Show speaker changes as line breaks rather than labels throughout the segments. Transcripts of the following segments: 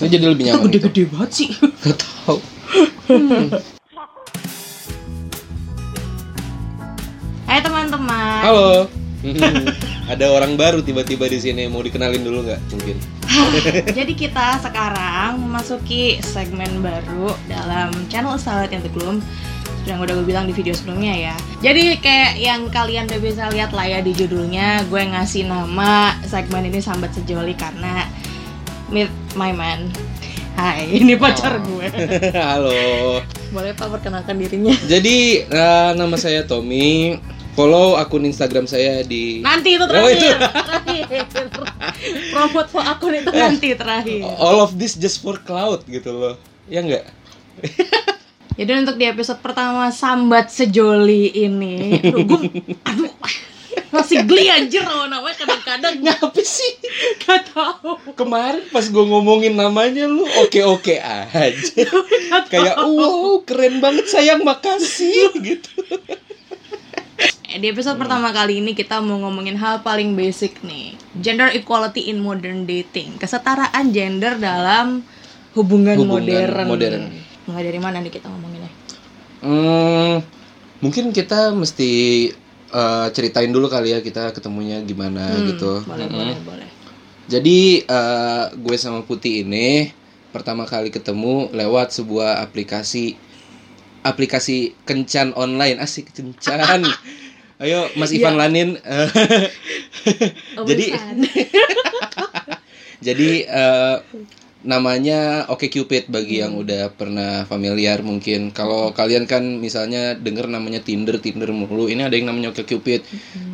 Ini jadi lebih nyaman. gitu.
gede-gede banget sih.
Gak tahu.
Hai teman-teman.
Halo. Ada orang baru tiba-tiba di sini mau dikenalin dulu nggak? Mungkin.
Jadi kita sekarang memasuki segmen baru dalam channel Salat yang Teglum yang udah gue bilang di video sebelumnya ya Jadi kayak yang kalian udah bisa lihat lah ya di judulnya Gue ngasih nama segmen ini Sambat Sejoli karena Meet my man Hai, ini pacar
Oh.
gue
Halo.
Boleh pak perkenalkan dirinya?
Jadi eh, nama saya Tommy. Follow akun Instagram saya di
Nanti itu
Oh,
terakhir,
itu.
terakhir. Promote for akun itu nanti terakhir
All of this just for cloud gitu loh. Ya nggak?
Jadi untuk di episode pertama Sambat Sejoli ini Aduh, gue, aduh masih geli anjir sama namanya kadang-kadang
Ngapa sih?
Gak tau
Kemarin pas gue ngomongin namanya lu oke-oke aja. Kayak wow keren banget sayang makasih gitu.
Eh, Di episode pertama kali ini kita mau ngomongin hal paling basic nih Gender equality in modern dating Kesetaraan gender dalam hubungan,
Hubungan
modern
modern.
Mulai dari mana nih kita ngomonginnya?
Hmm, mungkin kita mesti eh, ceritain dulu kali ya kita ketemunya gimana
Hmm,
gitu.
Boleh,
Mm-mm.
boleh, boleh
Jadi eh, gue sama Putih ini pertama kali ketemu lewat sebuah aplikasi aplikasi kencan online asik kencan. Ayo Mas Ivan Lanin. eh,
Oh,
Jadi-. Jadi eh, namanya Oke Cupid bagi yang udah pernah familiar mungkin. Kalau kalian kan misalnya denger namanya Tinder, Tinder mulu. Ini ada yang namanya Oke Cupid.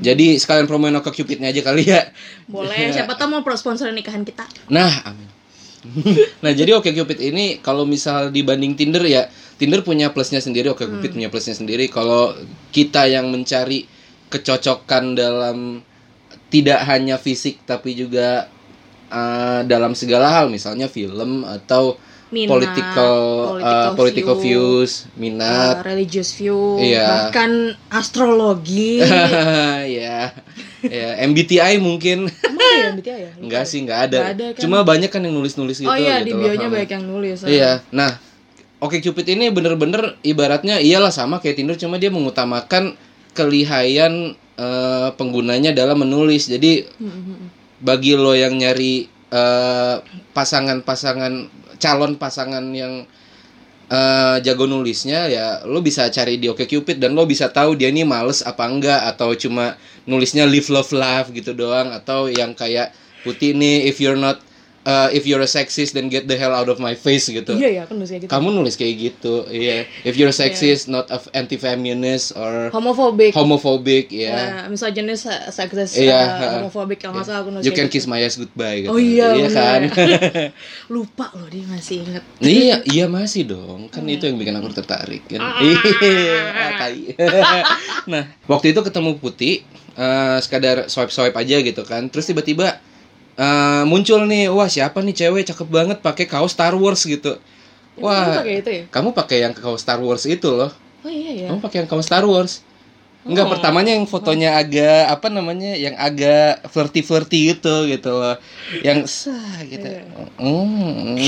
Jadi sekalian promoin Oke Cupidnya aja kali ya.
Boleh, siapa tau mau pro sponsor nikahan kita
Nah, amin. nah, jadi Oke Cupid ini kalau misal dibanding Tinder ya, Tinder punya plusnya sendiri, Oke Cupid punya plusnya sendiri. Kalau kita yang mencari kecocokan dalam tidak hanya fisik tapi juga uh, dalam segala hal, misalnya film atau
Minat,
political uh, political
view,
views, minat.
uh, religious view,
Iya.
bahkan astrologi.
ya. Ya, MBTI mungkin.
Emang ada ya MBTI ya?
Enggak sih, enggak ada.
Nggak ada kan?
Cuma banyak kan yang nulis-nulis gitu
Oh iya, di
gitu loh.
bionya
Hmm.
banyak yang nulis.
Iya. Nah, Oke Cupid ini bener-bener ibaratnya iyalah sama kayak Tinder cuma dia mengutamakan kelihayan eh, penggunanya dalam menulis. Jadi
Hmm,
bagi lo yang nyari eh, pasangan-pasangan calon pasangan yang eh, jago nulisnya ya lo bisa cari di Oke Cupid dan lo bisa tahu dia ini males apa enggak atau cuma nulisnya live love love gitu doang atau yang kayak putih nih if you're not uh, if you're a sexist then get the hell out of my face gitu.
Iya ya, kan nulis kayak gitu.
Kamu nulis kayak gitu, iya. If you're sexist, not of anti-feminist or
Homophobic.
homophobic, ya.
Nah, misalnya sexist,
Iya,
uh,
ha.
homophobic kalau nggak salah aku nulis
You can
gitu.
kiss my ass goodbye gitu.
Oh iya,
iya kan?
Lupa loh dia masih inget.
iya, iya masih dong. Kan itu yang bikin aku tertarik kan. Iya, tai. nah, waktu itu ketemu Putih eh, sekadar swipe-swipe aja gitu kan. Terus tiba-tiba eh, muncul nih, wah siapa nih cewek cakep banget pakai kaos Star Wars gitu.
Kamu
Wah,
pakai itu ya?
kamu pakai yang kaos Star Wars itu loh.
Oh iya ya.
Kamu pakai yang kaos Star Wars. Enggak,
Oh.
pertamanya yang fotonya agak apa namanya? Yang agak flirty-flirty gitu gitu loh. Yang sah gitu.
Iya.
Hmm.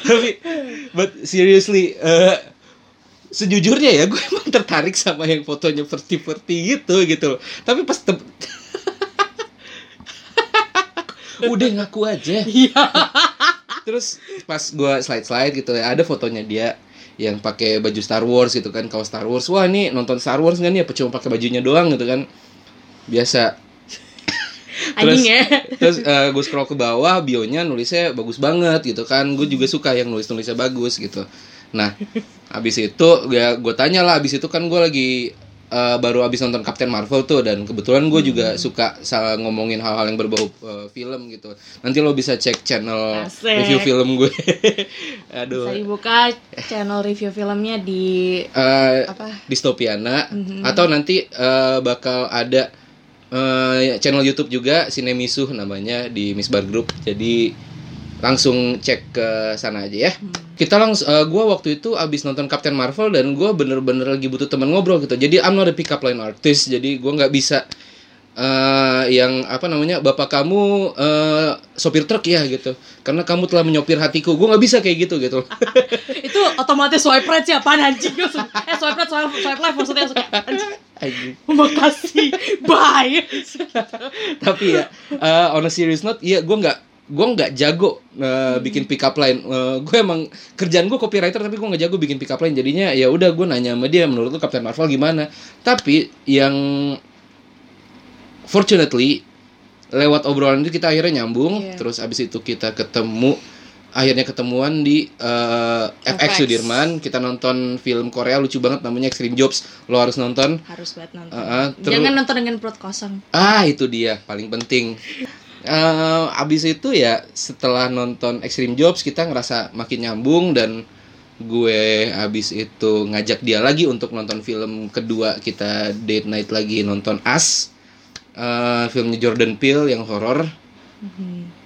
Tapi but seriously eh, sejujurnya ya gue emang tertarik sama yang fotonya flirty-flirty gitu gitu. Tapi pas tem- udah ngaku aja.
Iya.
Terus pas gua slide-slide gitu ya, ada fotonya dia yang pakai baju Star Wars gitu kan, kaos Star Wars. Wah, ini nonton Star Wars nggak nih apa cuma pakai bajunya doang gitu kan. Biasa.
Anjing ya.
Terus gue scroll ke bawah, bionya nulisnya bagus banget gitu kan. Gue juga suka yang nulis-nulisnya bagus gitu. Nah, habis itu ya gue tanya lah, habis itu kan gue lagi eh, baru habis nonton Captain Marvel tuh dan kebetulan gue juga suka salah ngomongin hal-hal yang berbau eh, film gitu. Nanti lo bisa cek channel
Asik.
review film gue.
Bisa
Aduh.
dibuka channel review filmnya di
Eh,
apa?
Distopiana atau nanti eh, bakal ada eh, channel YouTube juga Sinemisuh namanya di Misbar Group. Jadi langsung cek ke sana aja ya. Kita langsung gua waktu itu abis nonton Captain Marvel dan gua bener-bener lagi butuh teman ngobrol gitu. Jadi I'm not a pick up line artist. Jadi gua nggak bisa eh, yang apa namanya bapak kamu eh, sopir truk ya gitu karena kamu telah menyopir hatiku gue nggak bisa kayak gitu gitu
itu otomatis swipe right siapa anjing eh swipe right swipe, swipe left maksudnya Anjing. makasih bye
tapi ya eh, on a serious note iya gue nggak gue nggak jago eh, bikin pick up line gue emang kerjaan gue copywriter tapi gue nggak jago bikin pick up line. Jadinya ya udah gue nanya sama dia menurut lu Captain Marvel gimana? Tapi yang fortunately lewat obrolan itu kita akhirnya nyambung.
Iya.
terus abis itu kita ketemu akhirnya ketemuan di eh, FX
FX.
Sudirman. Kita nonton film Korea lucu banget namanya Extreme Jobs. Lo harus nonton.
Harus banget nonton.
Ah, terus-
jangan nonton dengan perut kosong.
Ah itu dia paling penting. Eh, abis itu ya setelah nonton Extreme Jobs kita ngerasa makin nyambung dan gue abis itu ngajak dia lagi untuk nonton film kedua kita date night lagi nonton As. Eh, filmnya Jordan Peele yang horor.
Mhm.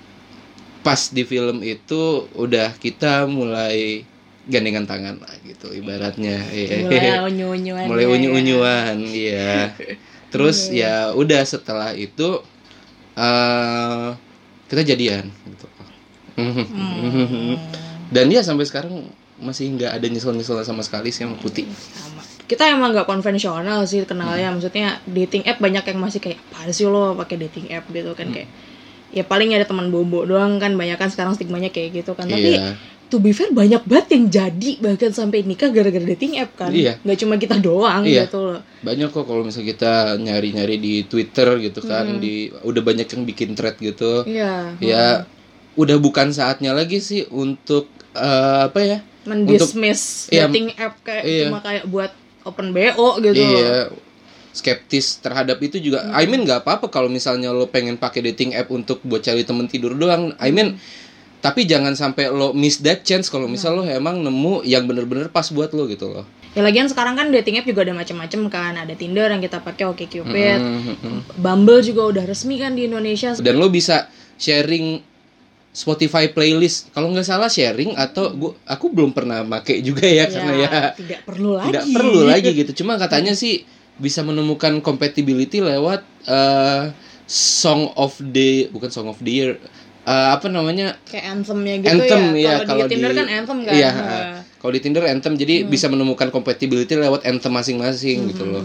pas di film itu udah kita mulai gandengan tangan lah gitu ibaratnya.
Mulai unyu-unyuan
mulai
ya, ya.
unyu-unyuan iya. Terus ya udah setelah itu eh kita jadian gitu
Hmm.
dan dia sampai sekarang masih nggak ada nyesel-nyesel sama sekali sih sama putih
sama kita emang nggak konvensional sih kenalnya
Hmm.
maksudnya dating app banyak yang masih kayak apa sih lo pakai dating app gitu kan
Hmm.
kayak ya paling ada teman bobo doang kan banyak kan sekarang stigmanya kayak gitu kan tapi
iya
to be fair banyak banget yang jadi bahkan sampai nikah gara-gara dating app kan
Iya.
nggak cuma kita doang
Iya.
gitu loh
banyak kok kalau misalnya kita nyari-nyari di Twitter gitu kan di udah banyak yang bikin thread gitu
iya
ya udah bukan saatnya lagi sih untuk eh, apa ya
mendismiss
Iya.
dating app kayak
Iya.
cuma kayak buat open bo gitu
Iya, skeptis terhadap itu juga. I mean nggak apa-apa kalau misalnya lo pengen pakai dating app untuk buat cari temen tidur doang. I mean tapi jangan sampai lo miss that chance kalau misal lo emang nemu yang bener-bener pas buat lo gitu loh.
ya lagian sekarang kan dating app juga ada macam-macam kan ada Tinder yang kita pakai Oke Cupid
Mhm.
Bumble juga udah resmi kan di Indonesia
Dan lo bisa sharing Spotify playlist. Kalau nggak salah sharing atau gua aku belum pernah make juga ya, karena ya
tidak perlu lagi
tidak perlu lagi gitu. Cuma katanya sih bisa menemukan compatibility lewat eh, song of the bukan song of the year Eh, apa namanya?
Kayak anthemnya gitu
anthem
ya.
ya
kalau di Tinder kan anthem kan?
iya eh, kalau di Tinder anthem. Jadi bisa menemukan compatibility lewat anthem masing-masing gitu loh.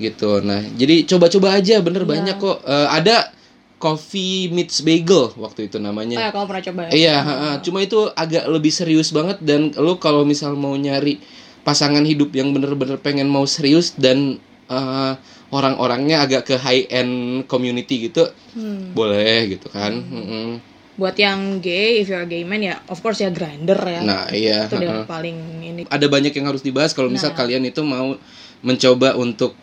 gitu. Nah jadi coba-coba aja bener banyak kok. Eh, ada coffee meets bagel waktu itu
oh
namanya
ya kamu pernah coba ya?
Iya, ha-ha. cuma itu agak lebih serius banget dan lo kalau misal mau nyari pasangan hidup yang bener-bener pengen mau serius dan eh, orang-orangnya agak ke high end community gitu,
Hmm.
boleh gitu kan. Mm-mm.
buat yang gay if you're a gay man ya of course ya grinder ya
Nah, iya.
itu
ha-ha.
paling ini
Ada banyak yang harus dibahas kalau misal kalian itu mau mencoba untuk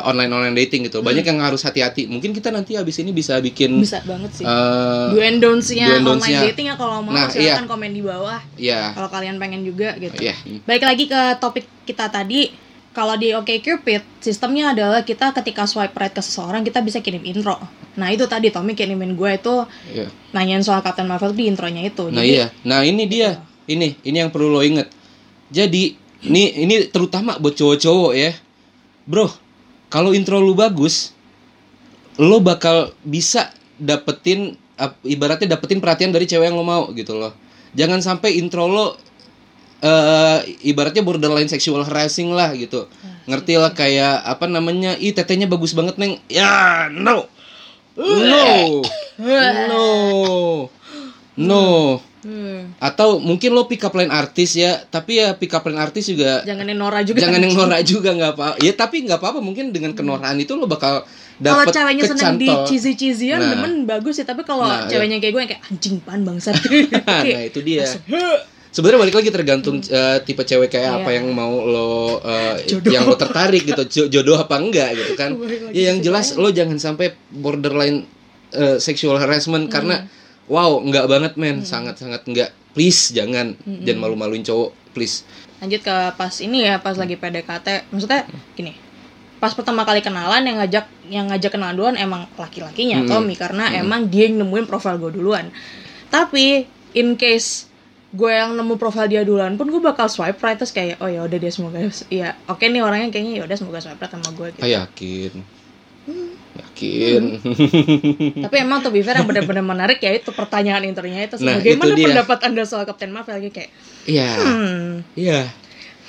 online online dating gitu. Banyak yang harus hati-hati. Mungkin kita nanti abis ini bisa bikin
bisa banget sih
eh,
do and don'ts-nya
do and
online dating ya kalau mau
Nah,
silakan komen di bawah
ya,
kalau kalian pengen juga gitu
ya.
Balik lagi ke topik kita tadi, kalau di OkCupid sistemnya adalah kita ketika swipe right ke seseorang kita bisa kirim intro. Nah itu tadi Tommy kirimin gue itu
Iya.
nanyain soal Captain Marvel di intronya itu.
Nah
Jadi
iya, nah ini dia, ini ini yang perlu lo inget. Jadi ini ini terutama buat cowok-cowok ya, bro. Kalau intro lu bagus, lo bakal bisa dapetin ap- ibaratnya dapetin perhatian dari cewek yang lo mau gitu loh. Jangan sampai intro lo eh ibaratnya borderline sexual harassing lah gitu. Ngerti lah kayak apa namanya? Ih tetenya bagus banget neng. Ya no, no, no, no.
Hmm,
Atau mungkin lo pick up line artis ya, tapi ya pick up line artis juga
jangan yang Nora juga.
jangan yang norak juga nggak apa. Ya tapi nggak apa-apa mungkin dengan kenorakan itu lo bakal
Kalau
dapet
ceweknya senang di
kecantol.
cheesy cheesyan
Nah.
demen bagus sih, tapi kalau
Nah,
ceweknya kayak gue yang kayak anjing pan bangsat.
nah itu dia. Sebenarnya balik lagi tergantung eh, tipe cewek kayak apa
Iya.
yang mau lo eh, yang lo tertarik gitu, Jo- jodoh apa enggak gitu kan. Ya yang jelas lo jangan sampai borderline eh, sexual harassment karena wow, enggak banget men, sangat-sangat enggak. Please jangan. Jangan malu-maluin cowok, please.
lanjut ke pas ini ya pas lagi PDKT maksudnya gini. Pas pertama kali kenalan yang ngajak yang ngajak kenalan duluan emang laki-lakinya
Mm-mm.
Tommy. Karena emang dia yang nemuin profil gue duluan. Tapi in case gue yang nemu profil dia duluan pun gue bakal swipe right terus kayak oh ya udah dia semoga ya oke nih orangnya kayaknya ya udah semoga swipe right sama gue gitu
Ah, yakin. mungkin.
Tapi emang tuh fair yang benar-benar menarik ya itu pertanyaan intronya itu
Nah,
bagaimana
itu dia.
pendapat anda soal Captain Marvel lagi kayak
Iya.
hmm
Iya.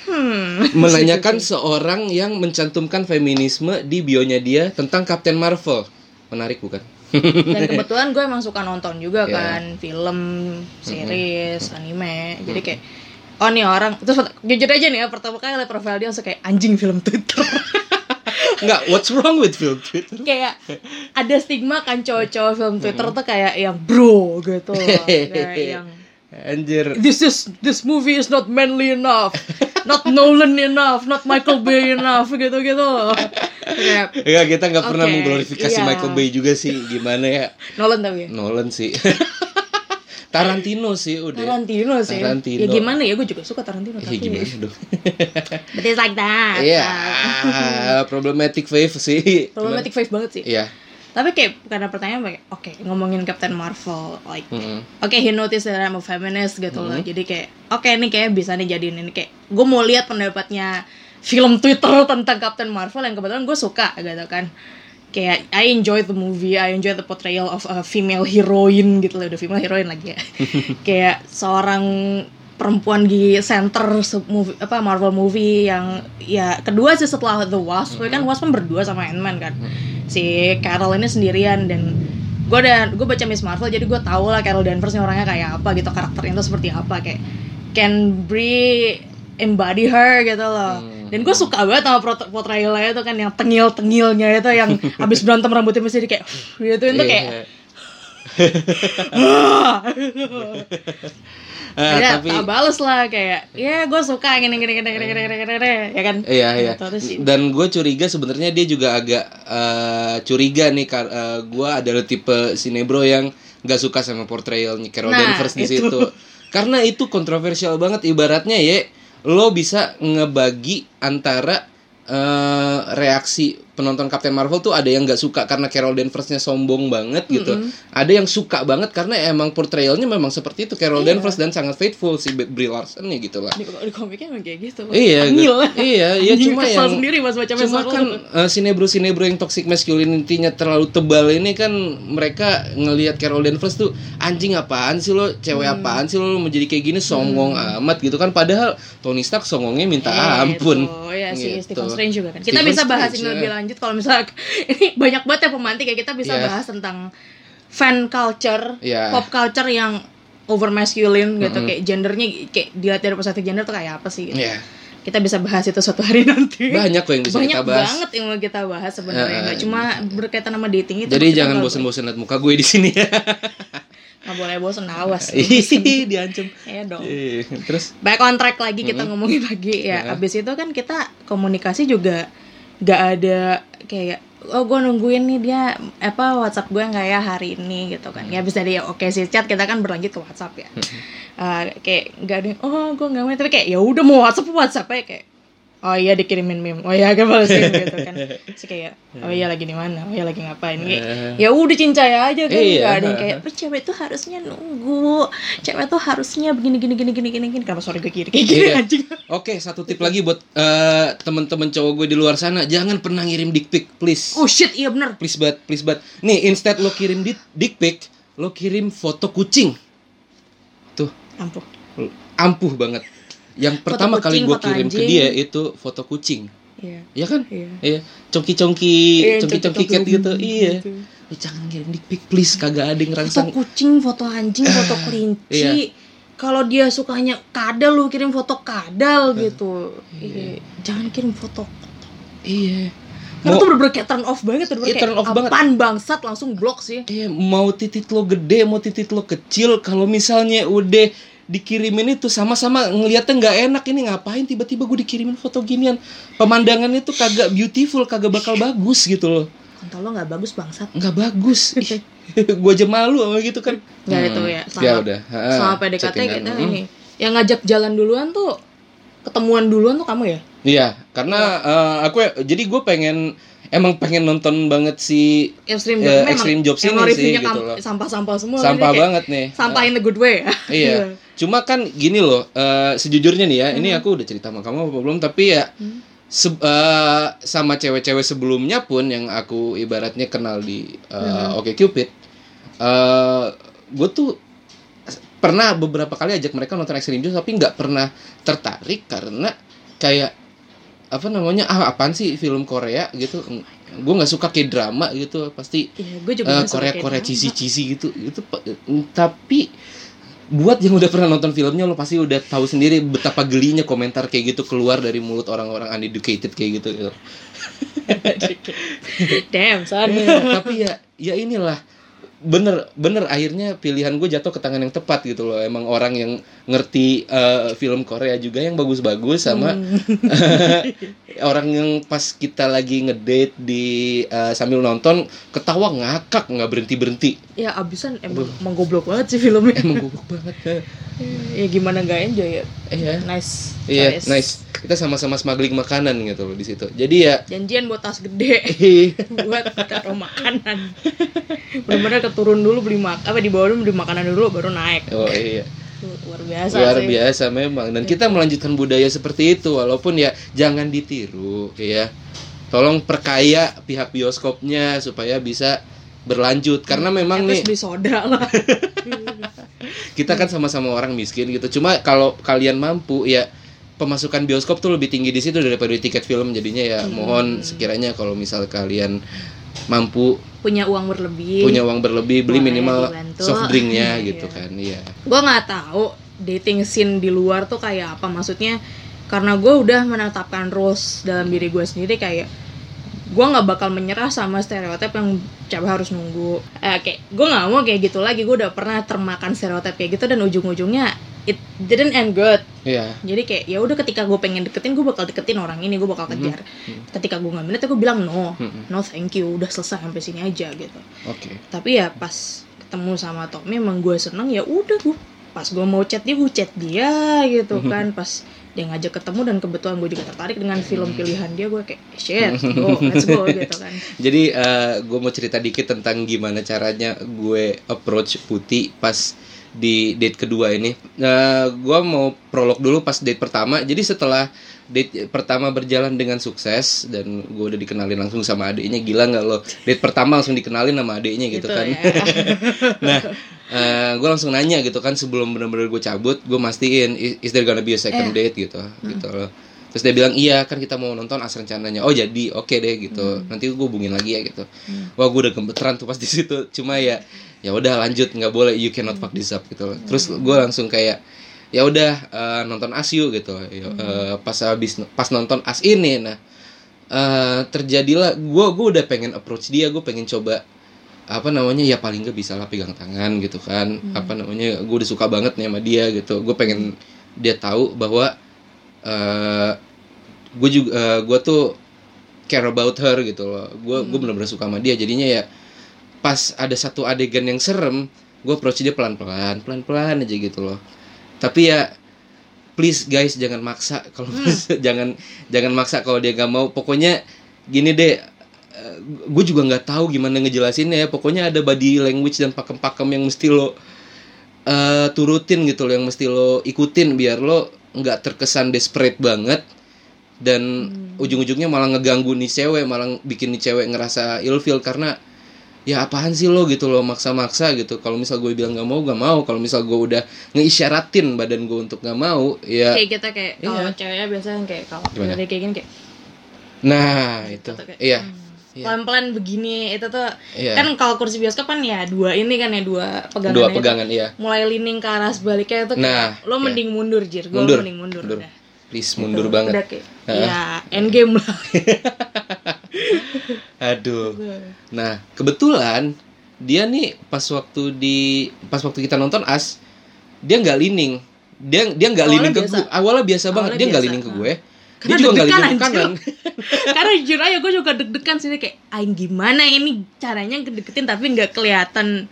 hmm
Menanyakan seorang yang mencantumkan feminisme di bionya dia tentang Captain Marvel. Menarik bukan?
Dan kebetulan gue emang suka nonton juga
Iya.
kan film series anime jadi kayak oh nih orang terus jujur aja nih ya pertama kali liat profile dia langsung kayak anjing film Twitter
Enggak, what's wrong with film Twitter?
kayak ada stigma kan cowok-cowok film Twitter tuh kayak yang bro gitu loh. kayak yang
Anjir.
this is this movie is not manly enough not Nolan enough not Michael Bay enough gitu gitu kayak
Enggak, kita nggak pernah
Oke,
mengglorifikasi
iya.
Michael Bay juga sih. Gimana ya?
Nolan tapi ya
Nolan sih. Tarantino sih udah.
Tarantino sih
Tarantino.
ya gimana ya gue juga suka Tarantino
Ya
tapi
gimana dong?
but it's like that
Iya, problematic wave sih.
problematic five banget sih
Iya.
Tapi kayak karena pertanyaan kayak oke ngomongin Captain Marvel like
Mm-mm.
oke he noticed that I'm a feminist gitu loh.
Hmm.
jadi kayak oke ini kayak bisa nih jadiin ini. Kayak gue mau lihat pendapatnya film Twitter tentang Captain Marvel yang kebetulan gue suka gitu kan. Kayak I enjoy the movie I enjoy the portrayal of a female heroine gitu loh. Udah female heroine lagi ya. Kayak seorang perempuan di center movie, apa Marvel movie yang ya kedua sih setelah The Wasp. Kan Wasp kan berdua sama Ant-Man kan. Si Carol ini sendirian dan gue dan gue baca Miss Marvel jadi gue tau lah Carol Danvers orangnya kayak apa gitu karakternya itu seperti apa kayak can Brie embody her gitu loh. Dan gue suka banget sama portrayalnya itu kan yang tengil tengilnya itu yang abis berantem rambutnya mesti di kayak gitu itu kayak
Iya.
"Ah."
Ah,
ya
tapi
tak bales lah kayak ya gue suka gini gini gini gini gini gini gini, gini," ya kan
Iya iya.
Gitu.
Dan gue curiga sebenarnya dia juga agak eh, curiga nih. Kar gue adalah tipe sinebro yang nggak suka sama portrayalnya Carol
Nah,
Danvers di
itu.
situ. Karena itu kontroversial banget. Ibaratnya ya lo bisa ngebagi antara eh, reaksi penonton Captain Marvel tuh ada yang nggak suka karena Carol Danvers-nya sombong banget gitu. Ada yang suka banget karena emang portrayalnya memang seperti itu Carol
Iya.
Danvers dan sangat faithful si Brie Larson nih gitu lah.
di, di komiknya emang kayak gitu
Iya, gu- iya, iya cuma yang
sendiri pas baca
cuma
Marvel.
kan eh, sinebro-sinebro yang toxic masculinity-nya terlalu tebal ini kan mereka ngelihat Carol Danvers tuh anjing apaan sih lo, cewek
Hmm.
apaan sih lo mau jadi kayak gini songong amat gitu kan padahal Tony Stark songongnya minta
Eh,
ampun.
gitu. ya si
Gitu.
Stephen Strange juga kan kita
Stephen
bisa bahas
Strange,
ini
ya.
lebih lanjut kalau misalnya ini banyak banget ya pemantik ya kita bisa
Iya.
bahas tentang fan culture
Iya.
pop culture yang over masculine gitu
Mm-mm.
kayak gendernya kayak dilihat dari perspektif gender tuh kayak apa sih gitu.
Iya.
kita bisa bahas itu suatu hari nanti
Banyak kok yang bisa
banyak
kita bahas.
banget yang mau kita bahas sebenarnya
Eh,
nggak cuma berkaitan sama dating itu
Jadi jangan bosen-bosen liat muka gue di sini ya.
nggak boleh bosen awas
diancam.
ya dong
Ih, Terus
back on track lagi kita ngomongin lagi ya abis itu kan kita komunikasi juga nggak ada kayak oh gue nungguin nih dia apa WhatsApp gue nggak ya hari ini gitu kan. Ya bisa dia oke sih chat kita kan berlanjut ke WhatsApp ya. Eh, kayak nggak ada oh gue nggak mau tapi kayak ya udah mau WhatsApp WhatsApp aja kayak oh iya dikirimin meme. Oh iya gue balesin gitu kan. Terus kayak oh iya lagi di mana? Oh iya lagi ngapain? Kayak ya udah cincay aja kan.
Iya.
nggak ada yang kayak "Oh, cewek tuh harusnya nunggu. Cewek tuh harusnya begini gini gini gini gini gini. Kenapa suara gue kiri? Kayak gini
Iya.
anjing
Oke, satu tip lagi buat eh, temen-temen cowok gue di luar sana, jangan pernah ngirim dick pic, please.
oh shit. Iya bener.
Please banget, please banget. Nih, instead lo kirim di- dick pic, lo kirim foto kucing. Tuh,
ampuh.
Ampuh banget. Yang
Foto
pertama kali
kucing,
gue
foto
kirim ke dia itu foto kucing.
iya
Iya kan?
iya
Iya, congki-congki,
Iya,
congki-congki cat
congki-congki
gitu. Iya.
gitu.
Eh, jangan ngirim dick pic, please. Kagak ada yang
foto
ngerangsang.
kucing foto anjing foto kelinci
Iya.
kalau dia sukanya kadal lu kirim foto kadal gitu Iya. jangan kirim foto
Iya.
karena
Mau,
tuh bener-bener kayak turn off banget tuh
Iya, turn off banget.
apaan bangsat langsung blok sih
iya, mau titit lo gede, mau titit lo kecil, kalau misalnya udah dikirimin itu sama-sama ngeliatnya nggak enak ini ngapain tiba-tiba gue dikirimin foto ginian? Pemandangannya tuh kagak beautiful kagak bakal bagus gitu loh.
Kontol lo nggak bagus bangsat.
Nggak bagus. Gue aja malu sama gitu kan.
Nggak
Hmm.
itu ya.
Ya
selama,
udah. Ha,
selama PDKT
chattingan.
kita
Hmm.
ini. Yang ngajak jalan duluan tuh ketemuan duluan tuh kamu ya?
Iya karena eh, aku jadi gue pengen emang pengen nonton banget si
Extreme
Ya,
Jobs memang
Extreme Jobs ini sih, gitu loh.
sampah-sampah semua
sampah
kayak
banget nih.
sampah in the good way ya.
Iya. Cuma kan gini loh, eh, sejujurnya nih ya, ini aku udah cerita sama kamu apa belum, tapi ya se- eh, sama cewek-cewek sebelumnya pun yang aku ibaratnya kenal di uh, Oke Cupid, gue tuh pernah beberapa kali ajak mereka nonton Extreme Jones tapi nggak pernah tertarik karena kayak apa namanya ah apaan sih film Korea gitu gue nggak suka kayak drama gitu pasti
Iya, gue juga suka
Korea Korea cheesy cheesy gitu itu tapi buat yang udah pernah nonton filmnya lo pasti udah tahu sendiri betapa gelinya komentar kayak gitu keluar dari mulut orang-orang uneducated kayak gitu, gitu.
Damn, son.
Iya, tapi ya ya inilah bener bener akhirnya pilihan gue jatuh ke tangan yang tepat gitu loh emang orang yang ngerti eh, film Korea juga yang bagus-bagus sama orang yang pas kita lagi ngedate di eh, sambil nonton ketawa ngakak nggak berhenti berhenti
ya abisan emang, emang goblok banget sih filmnya.
emang goblok banget
ya gimana nggak enjoy ya?
iya
Nice.
iya
choice.
nice kita sama-sama smuggling makanan gitu loh di situ. Jadi ya
Janjian buat tas gede. Buat taruh makanan. Bener-bener keturun dulu beli mak apa di bawah dulu beli makanan dulu baru naik.
oh iya.
Luar biasa
luar
sih.
biasa memang. Dan kita melanjutkan budaya seperti itu walaupun ya jangan ditiru ya tolong perkaya pihak bioskopnya supaya bisa berlanjut. Karena memang
Terus
nih
beli soda lah.
kita kan sama-sama orang miskin gitu. Cuma kalau kalian mampu ya pemasukan bioskop tuh lebih tinggi di situ daripada di tiket film jadinya ya mohon sekiranya kalau misal kalian mampu
Punya uang berlebih.
punya uang berlebih beli
Boleh
minimal
dibantu.
soft drinknya
Iya.
gitu kan iya
gue nggak tahu dating scene di luar tuh kayak apa maksudnya karena gue udah menetapkan rules dalam diri gue sendiri kayak gue nggak bakal menyerah sama stereotip yang cewek harus nunggu eh, kayak gue nggak mau kayak gitu lagi gue udah pernah termakan stereotip kayak gitu dan ujung-ujungnya it didn't end good.
Iya.
Jadi kayak ya udah ketika gue pengen deketin gue bakal deketin orang ini gue bakal kejar. Ketika gue nggak minat gue bilang no.
Mhm.
no thank you. Udah selesai sampai sini aja gitu.
Oke.
Tapi ya pas ketemu sama Tommy emang gue seneng ya udah gue pas gue mau chat dia gue chat dia gitu kan. Pas dia ngajak ketemu dan kebetulan gue juga tertarik dengan film pilihan dia gue kayak shit go let's go gitu kan.
Jadi gue mau cerita dikit tentang gimana caranya gue approach Putih pas di date kedua ini. gue mau prolog dulu pas date pertama. Jadi setelah date pertama berjalan dengan sukses dan gue udah dikenalin langsung sama adiknya gila nggak lo? Date pertama langsung dikenalin sama adiknya gitu,
gitu
kan.
ya
nah, gue langsung nanya gitu kan sebelum bener-bener gue cabut, gue mastiin is, is there gonna be a second
Eh.
date gitu, gitu loh. Terus dia bilang iya kan kita mau nonton as rencananya. Oh jadi oke deh gitu. Nanti gue hubungin lagi ya gitu. Wah gue udah gemeteran tuh pas di situ. Cuma ya ya udah lanjut nggak boleh you cannot fuck this up gitu loh. Terus gue langsung kayak ya udah eh, nonton as yuk gitu. Ya, eh, pas habis pas nonton as ini nah eh, terjadilah gue gue udah pengen approach dia gue pengen coba apa namanya ya paling gak bisa lah pegang tangan gitu kan apa namanya gue udah suka banget nih sama dia gitu gue pengen dia tahu bahwa eh gue juga gue tuh care about her gitu loh. Gue gue bener-bener suka sama dia. Jadinya ya pas ada satu adegan yang serem gue approach dia pelan-pelan pelan-pelan aja gitu loh. Tapi ya please guys jangan maksa kalau jangan jangan maksa kalau dia nggak mau. Pokoknya gini deh gue juga nggak tahu gimana ngejelasinnya ya. Pokoknya ada body language dan pakem-pakem yang mesti lo eh, turutin gitu loh yang mesti lo ikutin biar lo nggak terkesan desperate banget. Dan ujung-ujungnya malah ngeganggu nih cewek malah bikin nih cewek ngerasa ilfeel karena ya apaan sih lo? gitu loh maksa-maksa gitu. Kalau misal gue bilang nggak mau nggak mau. Kalau misal gue udah ngeisyaratin badan gue untuk nggak mau ya
kayak kita kayak kalau
Iya.
ceweknya biasanya kayak kalau kayak gini kayak
nah itu.
Tuh kayak,
iya Iya.
pelan-pelan begini itu tuh
Iya.
kan kalau kursi bioskop kan ya dua ini kan ya dua pegangan
dua
itu.
pegangan iya
mulai leaning ke arah sebaliknya itu kayak,
Nah,
lo
iya.
mending mundur jir gue
Mundur,
mending mundur,
mundur.
udah.
please
Gitu.
mundur banget
udah kayak ya end game lah
aduh Nah, kebetulan dia nih pas waktu di pas waktu kita nonton As, dia nggak leaning. Dia dia nggak leaning ke gue. Awalnya biasa banget.
Awalnya
Dia nggak leaning ke gue.
Karena
dia juga ke kanan.
karena jujur aja gue juga deg-degan sini kayak aing gimana ini caranya ngedeketin tapi nggak kelihatan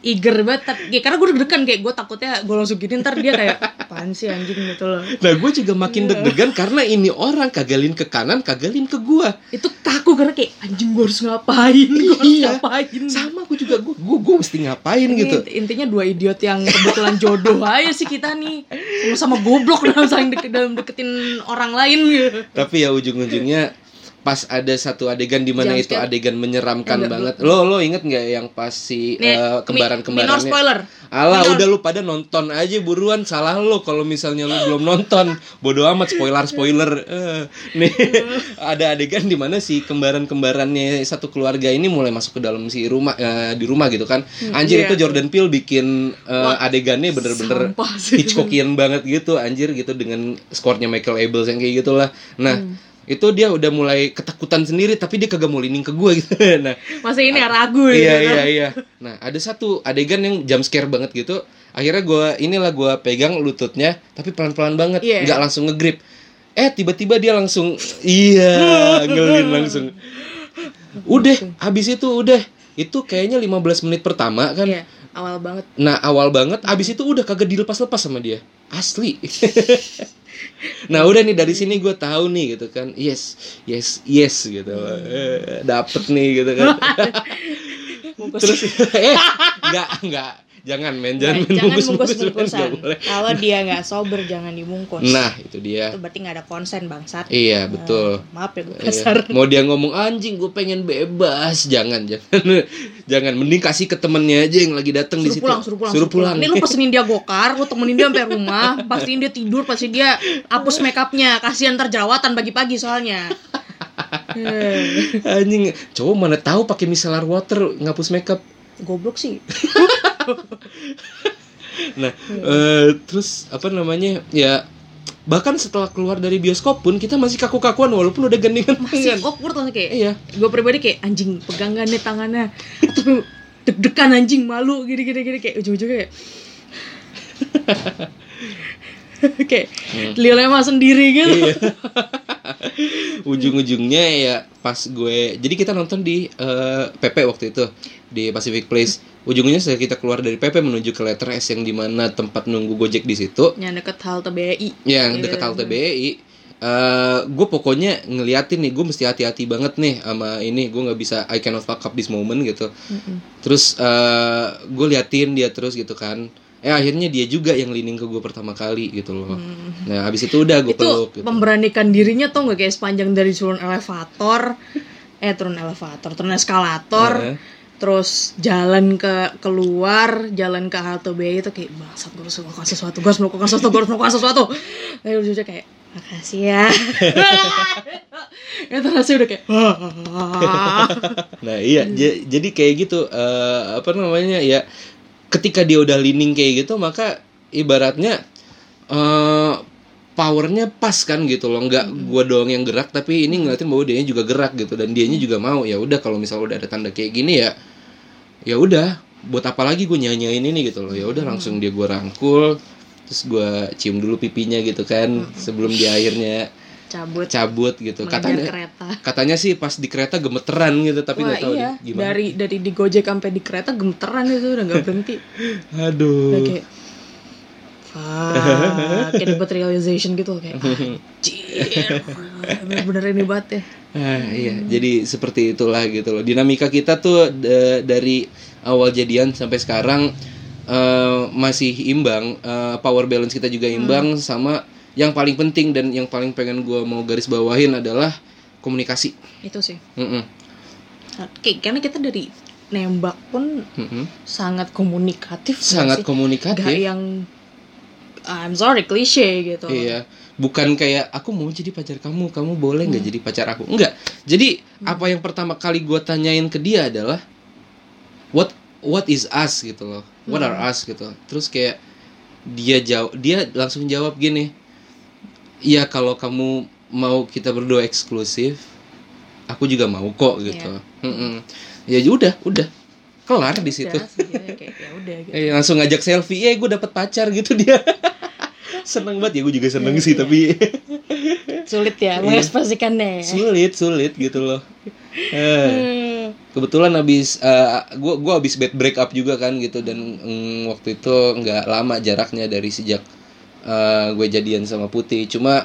eager banget ya, karena gue deg-degan kayak gue takutnya gue langsung gini ntar dia kayak apaan sih anjing gitu loh
Nah gue juga makin deg-degan karena ini orang kagalin ke kanan, kagalin ke gua.
itu kaku karena kayak anjing gue harus ngapain gue harus
Iya.
ngapain
Sama gue juga, gue gue gue mesti ngapain
Ini
gitu.
intinya dua idiot yang kebetulan jodoh aja sih kita nih sama-sama goblok dalam saling deket dalam deketin orang lain gitu
Tapi ya ujung-ujungnya pas ada satu adegan di mana itu
scare.
adegan menyeramkan
Enggak,
banget. Lo lo inget nggak yang pas si
Nih,
eh,
minor
kembaran-kembarannya?
spoiler
Alah
Minor.
udah lu pada nonton aja buruan salah lo kalau misalnya lu belum nonton bodo amat spoiler spoiler Eh, nih ada adegan di mana si kembaran kembarannya satu keluarga ini mulai masuk ke dalam si rumah eh, di rumah gitu kan anjir
iya.
itu Jordan Peele bikin
Wah,
adegannya bener-bener. Hitchcockian banget gitu anjir gitu dengan skornya Michael Abels yang kayak gitulah nah
Hmm.
Itu dia udah mulai ketakutan sendiri tapi dia kagak mau leaning ke gue gitu. Nah
masih ini ya ragu gitu.
Iya iya iya. Nah ada satu adegan yang jump scare banget gitu. Akhirnya gua inilah gua pegang lututnya tapi pelan pelan banget.
Iya.
nggak langsung ngegrip. Eh tiba-tiba dia langsung iya ngelin langsung. Udah habis itu udah. Itu kayaknya 15 menit pertama kan?
Iya, awal banget.
Nah awal banget. Abis itu udah kagak dilepas-lepas sama dia. Asli nah udah nih dari sini gue tahu nih gitu kan. Yes yes yes gitu. Eh, dapet nih gitu kan. Terus eh enggak enggak jangan men. Jangan,
Nah, jangan
bungkus
bungkus bungkusan
boleh.
Kalau dia nggak sober jangan dibungkus.
Nah itu dia.
Itu berarti nggak ada konsen bangsat.
Iya betul.
Maaf ya gue
Iya.
kasar.
Mau dia ngomong anjing gue pengen bebas. Jangan jangan. Jangan mending kasih ke temennya aja yang lagi datang di situ.
pulang suruh pulang.
Suruh pulang.
Nih lu pesenin dia gokar lu temenin dia sampai rumah pastiin dia tidur pasti dia hapus make upnya kasihan ntar jerawatan pagi-pagi soalnya.
Anjing. Cowok mana tahu pakai micellar water ngapus makeup.
Goblok sih
Nah, eh, terus apa namanya? Ya bahkan setelah keluar dari bioskop pun kita masih kaku-kakuan walaupun udah gandengan
masih
tangan.
awkward lah kayak
Iya.
gue pribadi kayak anjing pegangan nih tangannya tapi deg-degan anjing malu gini gini gini kayak ujung-ujungnya kayak kayak dilema sendiri gitu
Iya. Ujung-ujungnya ya pas gue jadi kita nonton di eh, PP waktu itu di Pacific Place. Ujungnya setelah kita keluar dari PP menuju ke letter S yang di mana tempat nunggu Gojek di situ.
yang deket halte BI
yang
Iya.
deket halte BI eh gue pokoknya ngeliatin nih gue mesti hati-hati banget nih sama ini gue nggak bisa I cannot fuck up this moment gitu terus eh gue liatin dia terus gitu kan eh akhirnya dia juga yang leaning ke gue pertama kali gitu loh nah habis itu udah gue peluk gitu.
memberanikan dirinya tuh nggak kayak sepanjang dari turun elevator eh turun elevator turun eskalator
Heeh.
Terus jalan ke keluar jalan ke halte BI itu kayak bangsat gue harus melakukan sesuatu gue harus melakukan sesuatu gue harus melakukan sesuatu. Tapi ujungnya kayak makasih ya. Itu rasanya udah kayak
nah iya j- jadi kayak gitu eh, apa namanya ya ketika dia udah leaning kayak gitu maka ibaratnya eh powernya pas kan gitu loh. Nggak gua doang yang gerak tapi ini ngeliatin bahwa dia juga gerak gitu. Dan dianya juga mau ya udah kalau misalnya udah ada tanda kayak gini ya ya udah. Buat apa lagi gue nyanyain ini gitu loh. Ya udah langsung dia gua rangkul terus gua cium dulu pipinya gitu kan sebelum dia akhirnya
cabut.
cabut gitu. Katanya
kereta.
katanya sih pas di kereta gemeteran gitu tapi nggak tahu
iya.
gimana.
Dari dari di Gojek sampai di kereta gemeteran itu udah nggak berhenti. Udah
aduh
kayak Fuck, kayak dapet realization gitu kayak anjir bener-bener ini banget ya
Ah, iya jadi seperti itulah gitu loh dinamika kita tuh da- dari awal jadian sampai sekarang eh, masih imbang eh, power balance kita juga imbang sama yang paling penting dan yang paling pengen gua mau garis bawahin adalah komunikasi
itu sih
Mm-mm.
kayak karena kita dari nembak pun
Mm-mm.
sangat komunikatif
sangat
sih?
komunikatif
Nggak yang I'm sorry klise gitu
Iya, bukan kayak aku mau jadi pacar kamu, kamu boleh nggak jadi pacar aku? Enggak. Jadi apa yang pertama kali gue tanyain ke dia adalah what what is us gitu loh, what are us gitu. Terus kayak dia jawab, dia langsung jawab gini, iya kalau kamu mau kita berdua eksklusif, aku juga mau kok gitu. Mm-mm. Ya udah, udah kelar di situ.
Udah, kayak ya udah gitu
Eh, langsung ngajak selfie, eh gue dapet pacar gitu dia. seneng banget ya, gue juga seneng
Iya,
sih,
iya.
tapi
sulit ya mengekspresikannya ya.
sulit, sulit gitu loh. Eh,
Hmm.
kebetulan habis eh, gua gua habis bad break up juga kan gitu dan mm, waktu itu nggak lama jaraknya dari sejak eh, gue jadian sama Putih cuma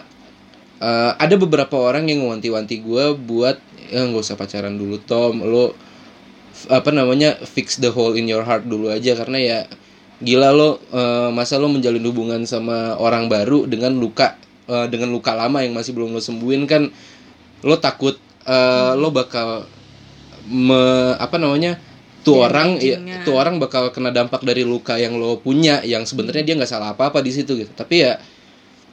eh, ada beberapa orang yang wanti-wanti gue buat ya nggak usah pacaran dulu Tom lo apa namanya fix the hole in your heart dulu aja karena ya gila lo eh, masa lo menjalin hubungan sama orang baru dengan luka eh, dengan luka lama yang masih belum lo sembuhin kan lo takut eh, lo bakal me, apa namanya tuh orang ya, tuh orang bakal kena dampak dari luka yang lo punya yang sebenarnya dia nggak salah apa apa di situ gitu. Tapi ya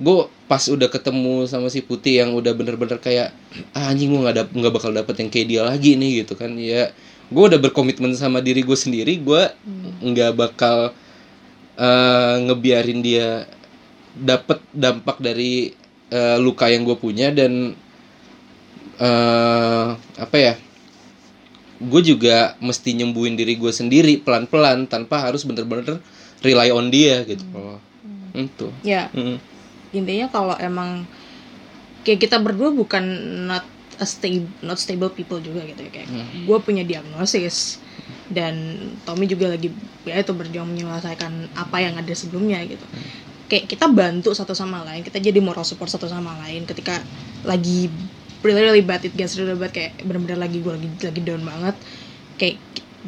gue pas udah ketemu sama si putih yang udah bener-bener kayak ah, anjing gue nggak dap nggak bakal dapet yang kayak dia lagi nih gitu kan. Ya gue udah berkomitmen sama diri gue sendiri gue nggak bakal eh, ngebiarin dia dapet dampak dari eh, luka yang gue punya dan eh apa ya gue juga mesti nyembuhin diri gue sendiri pelan-pelan tanpa harus bener-bener rely on dia gitu. Loh itu
ya.
Mm.
intinya kalau emang kayak kita berdua bukan not a stable not stable people juga gitu ya kayak gue punya diagnosis dan Tommy juga lagi ya itu berjuang menyelesaikan apa yang ada sebelumnya gitu. Kayak kita bantu satu sama lain kita jadi moral support satu sama lain. Ketika lagi really really bad it gets really bad kayak bener-bener lagi gue lagi lagi down banget kayak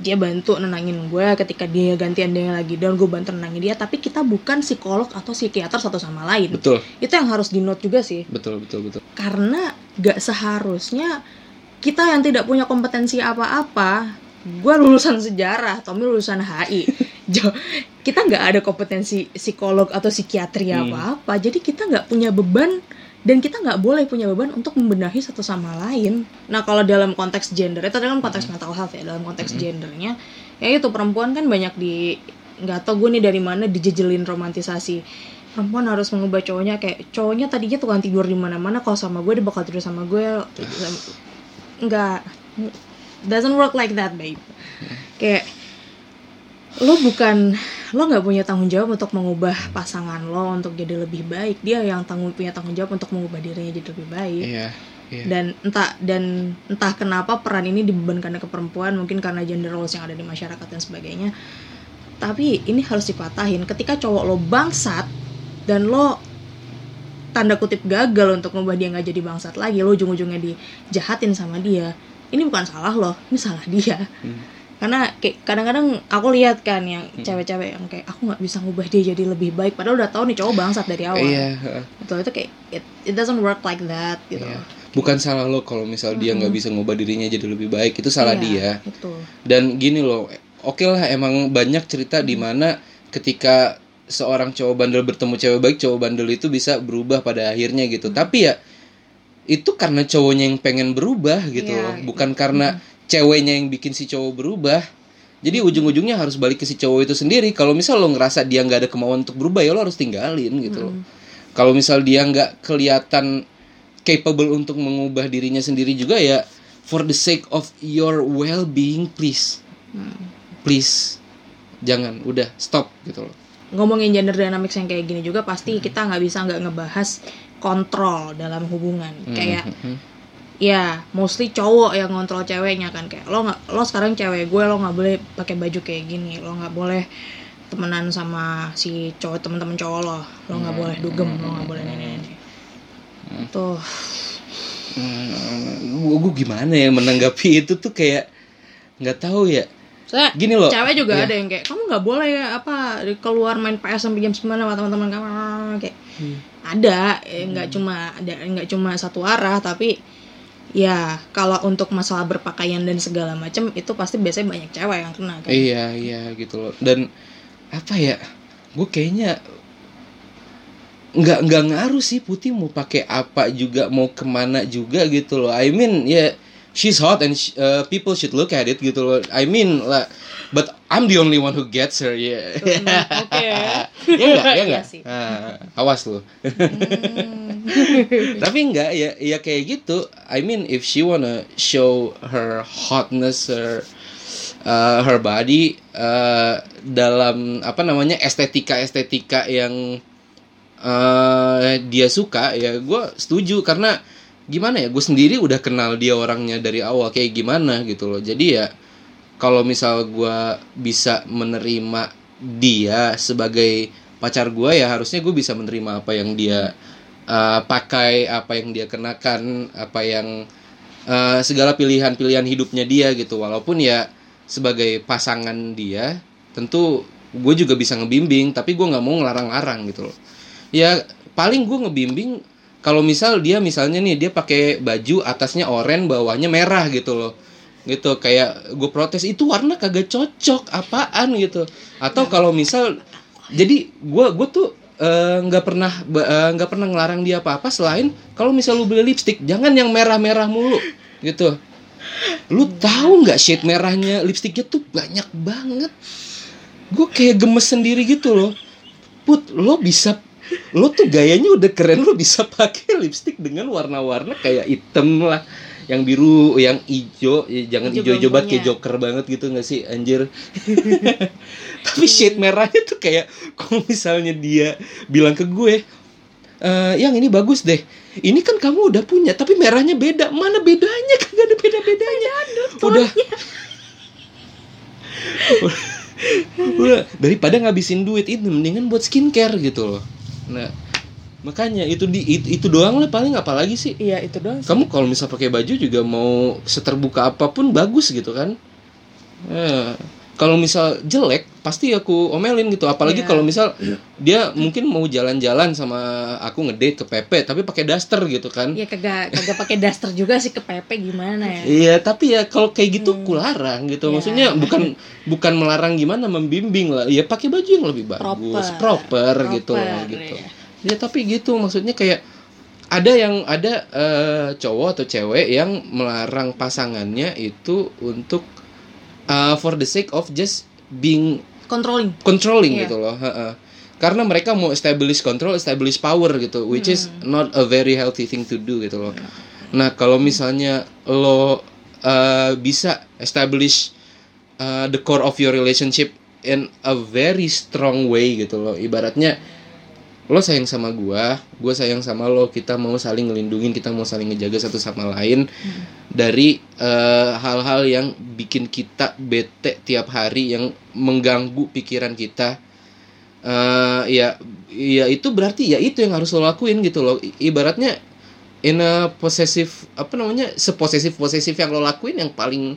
dia bantu nenangin gue ketika dia gantian dia lagi down gue bantu nenangin dia. Tapi kita bukan psikolog atau psikiater satu sama lain.
Betul.
Itu yang harus di note juga sih.
Betul betul betul.
Karena gak seharusnya kita yang tidak punya kompetensi apa-apa gue lulusan sejarah Tommy lulusan HI Jo- kita nggak ada kompetensi psikolog atau psikiatri
Hmm.
apa-apa. Jadi kita nggak punya beban dan kita nggak boleh punya beban untuk membenahi satu sama lain. Nah kalau dalam konteks gender itu dalam konteks mental health ya dalam konteks gendernya ya itu perempuan kan banyak di nggak tau gue nih dari mana dijejelin romantisasi. Perempuan harus mengubah cowoknya kayak cowoknya tadinya tukang tidur di mana-mana kalau sama gue dia bakal tidur sama gue nggak doesn't work like that babe. Kayak lo bukan lo nggak punya tanggung jawab untuk mengubah pasangan lo untuk jadi lebih baik. Dia yang tanggung punya tanggung jawab untuk mengubah dirinya jadi lebih baik.
Iya iya.
Dan entah dan entah kenapa peran ini dibebankan ke perempuan mungkin karena gender roles yang ada di masyarakat dan sebagainya. Tapi ini harus dipatahin. Ketika cowok lo bangsat dan lo tanda kutip gagal untuk membuat dia nggak jadi bangsat lagi lo ujung-ujungnya dijahatin sama dia ini bukan salah lo ini salah dia.
Hmm.
karena kayak kadang-kadang aku lihat kan yang cewek-cewek yang kayak aku nggak bisa ngubah dia jadi lebih baik. Padahal udah tahu nih cowok bangsat dari awal.
Iya heeh.
betul itu kayak it, it doesn't work like that gitu.
Iya. bukan salah lo kalau misal dia nggak bisa ngubah dirinya jadi lebih baik itu salah
Iya,
dia.
itu
dan gini loh oke lah emang banyak cerita di mana ketika seorang cowok bandel bertemu cewek baik cowok bandel itu bisa berubah pada akhirnya gitu. Tapi ya itu karena cowoknya yang pengen berubah gitu
Iya,
loh. Bukan karena ceweknya yang bikin si cowok berubah. Jadi ujung-ujungnya harus balik ke si cowok itu sendiri. Kalau misal lo ngerasa dia nggak ada kemauan untuk berubah ya lo harus tinggalin gitu loh. Kalau misal dia nggak kelihatan capable untuk mengubah dirinya sendiri juga ya for the sake of your well being please please. Jangan. Udah. Stop gitu loh.
Ngomongin gender dynamics yang kayak gini juga pasti kita nggak bisa nggak ngebahas kontrol dalam hubungan. Kayak
Mhm.
ya mostly cowok yang ngontrol ceweknya kan. Kayak lo nggak lo sekarang cewek gue lo nggak boleh pakai baju kayak gini. Lo nggak boleh temenan sama si cowok teman-teman cowok lo. Lo nggak boleh dugem lo nggak boleh ini ini tuh.
Hmm, gua, gua gimana ya menanggapi itu tuh kayak nggak tahu ya.
Soalnya
Gini loh,
cewek juga
iya.
ada yang kayak kamu nggak boleh ya apa keluar main PS sampai jam 9 sama teman-teman kamu. Kayak
Hmm.
Ada eh, nggak cuma ada nggak cuma satu arah tapi ya kalau untuk masalah berpakaian dan segala macam itu pasti biasanya banyak cewek yang kena kan?
Iya iya gitu loh. Dan apa ya gue kayaknya nggak nggak ngaruh sih putih mau pakai apa juga mau ke mana juga gitu loh. I mean ya she's hot and sh- uh, people should look at it gitu loh. I mean lah but I'm the only one who gets her ya
Hmm, oke
ya enggak ya enggak
sih.
Ah, awas lo
Hmm.
tapi enggak ya ya kayak gitu. I mean if she wanna show her hotness her uh, her body uh, dalam apa namanya estetika estetika yang uh, dia suka ya gue setuju. Karena gimana ya gue sendiri udah kenal dia orangnya dari awal kayak gimana gitu loh. Jadi ya kalau misal gue bisa menerima dia sebagai pacar gue ya harusnya gue bisa menerima apa yang dia uh, pakai apa yang dia kenakan apa yang uh, segala pilihan-pilihan hidupnya dia gitu. Walaupun ya sebagai pasangan dia tentu gue juga bisa ngebimbing tapi gue nggak mau ngelarang-larang gitu loh. Ya paling gue ngebimbing kalau misal dia misalnya nih dia pakai baju atasnya oranye bawahnya merah gitu loh gitu kayak gue protes itu warna kagak cocok apaan? gitu. Atau kalau misal jadi gue gue tuh eh, nggak uh, pernah nggak uh, pernah ngelarang dia apa apa selain kalau misal lu beli lipstick jangan yang merah merah mulu gitu. Lu tahu nggak shade merahnya? Lipsticknya tuh banyak banget. Gue kayak gemes sendiri gitu loh. Put lo bisa lo tuh gayanya udah keren lo bisa pakai lipstick dengan warna-warna kayak hitam lah yang biru yang hijau ya jangan hijau hijau banget kayak joker banget gitu nggak sih anjir? Tapi shade merahnya tuh kayak kalau misalnya dia bilang ke gue e, yang ini bagus deh. Ini kan kamu udah punya tapi merahnya beda. Mana bedanya? Kagak ada beda bedanya udah. Udah. Daripada ngabisin duit itu mendingan buat skincare gitu loh. Nah makanya itu di itu, itu doang lah paling apa lagi sih?
Iya itu doang sih.
kamu kalau misal pakai baju juga mau seterbuka apa pun bagus gitu kan? Eh, kalau misal jelek pasti aku omelin gitu. Apalagi yeah. kalau misal dia mungkin mau jalan-jalan sama aku ngedate ke Pepe tapi pakai daster gitu kan?
Iya kagak kagak pakai daster juga sih ke Pepe gimana ya?
Iya tapi ya kalau kayak gitu hmm. kularang gitu. Yeah. maksudnya bukan bukan melarang gimana membimbing lah. Ya pakai baju yang lebih bagus proper, proper, proper gitu. gitu yeah ya tapi gitu maksudnya kayak ada yang ada uh, cowok atau cewek yang melarang pasangannya itu untuk uh, for the sake of just being
controlling
controlling yeah. gitu loh uh, uh. karena mereka mau establish control establish power gitu which hmm. is not a very healthy thing to do gitu loh nah kalau misalnya lo uh, bisa establish uh, the core of your relationship in a very strong way gitu loh ibaratnya lo sayang sama gua gua sayang sama lo kita mau saling ngelindungin kita mau saling ngejaga satu sama lain. Hmm. dari eh, hal-hal uh, yang bikin kita bete tiap hari yang mengganggu pikiran kita. Uh, ya ya itu berarti ya itu yang harus lo lakuin gitu loh. Ibaratnya in a posesif apa namanya seposesif posesif yang lo lakuin yang paling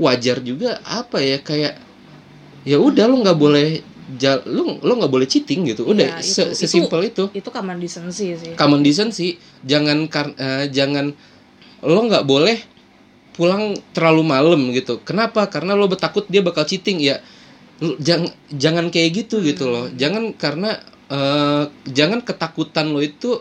wajar juga apa ya kayak ya udah lo nggak boleh jal, lu lo nggak boleh cheating gitu. Udah ya, itu, sesimpel itu,
itu. Itu common decency sih.
Common decency. Jangan kar uh, jangan lo nggak boleh pulang terlalu malam gitu. Kenapa? Karena lo bertakut dia bakal cheating ya. Jangan jangan kayak gitu hmm. gitu loh. Jangan karena uh, jangan ketakutan lo itu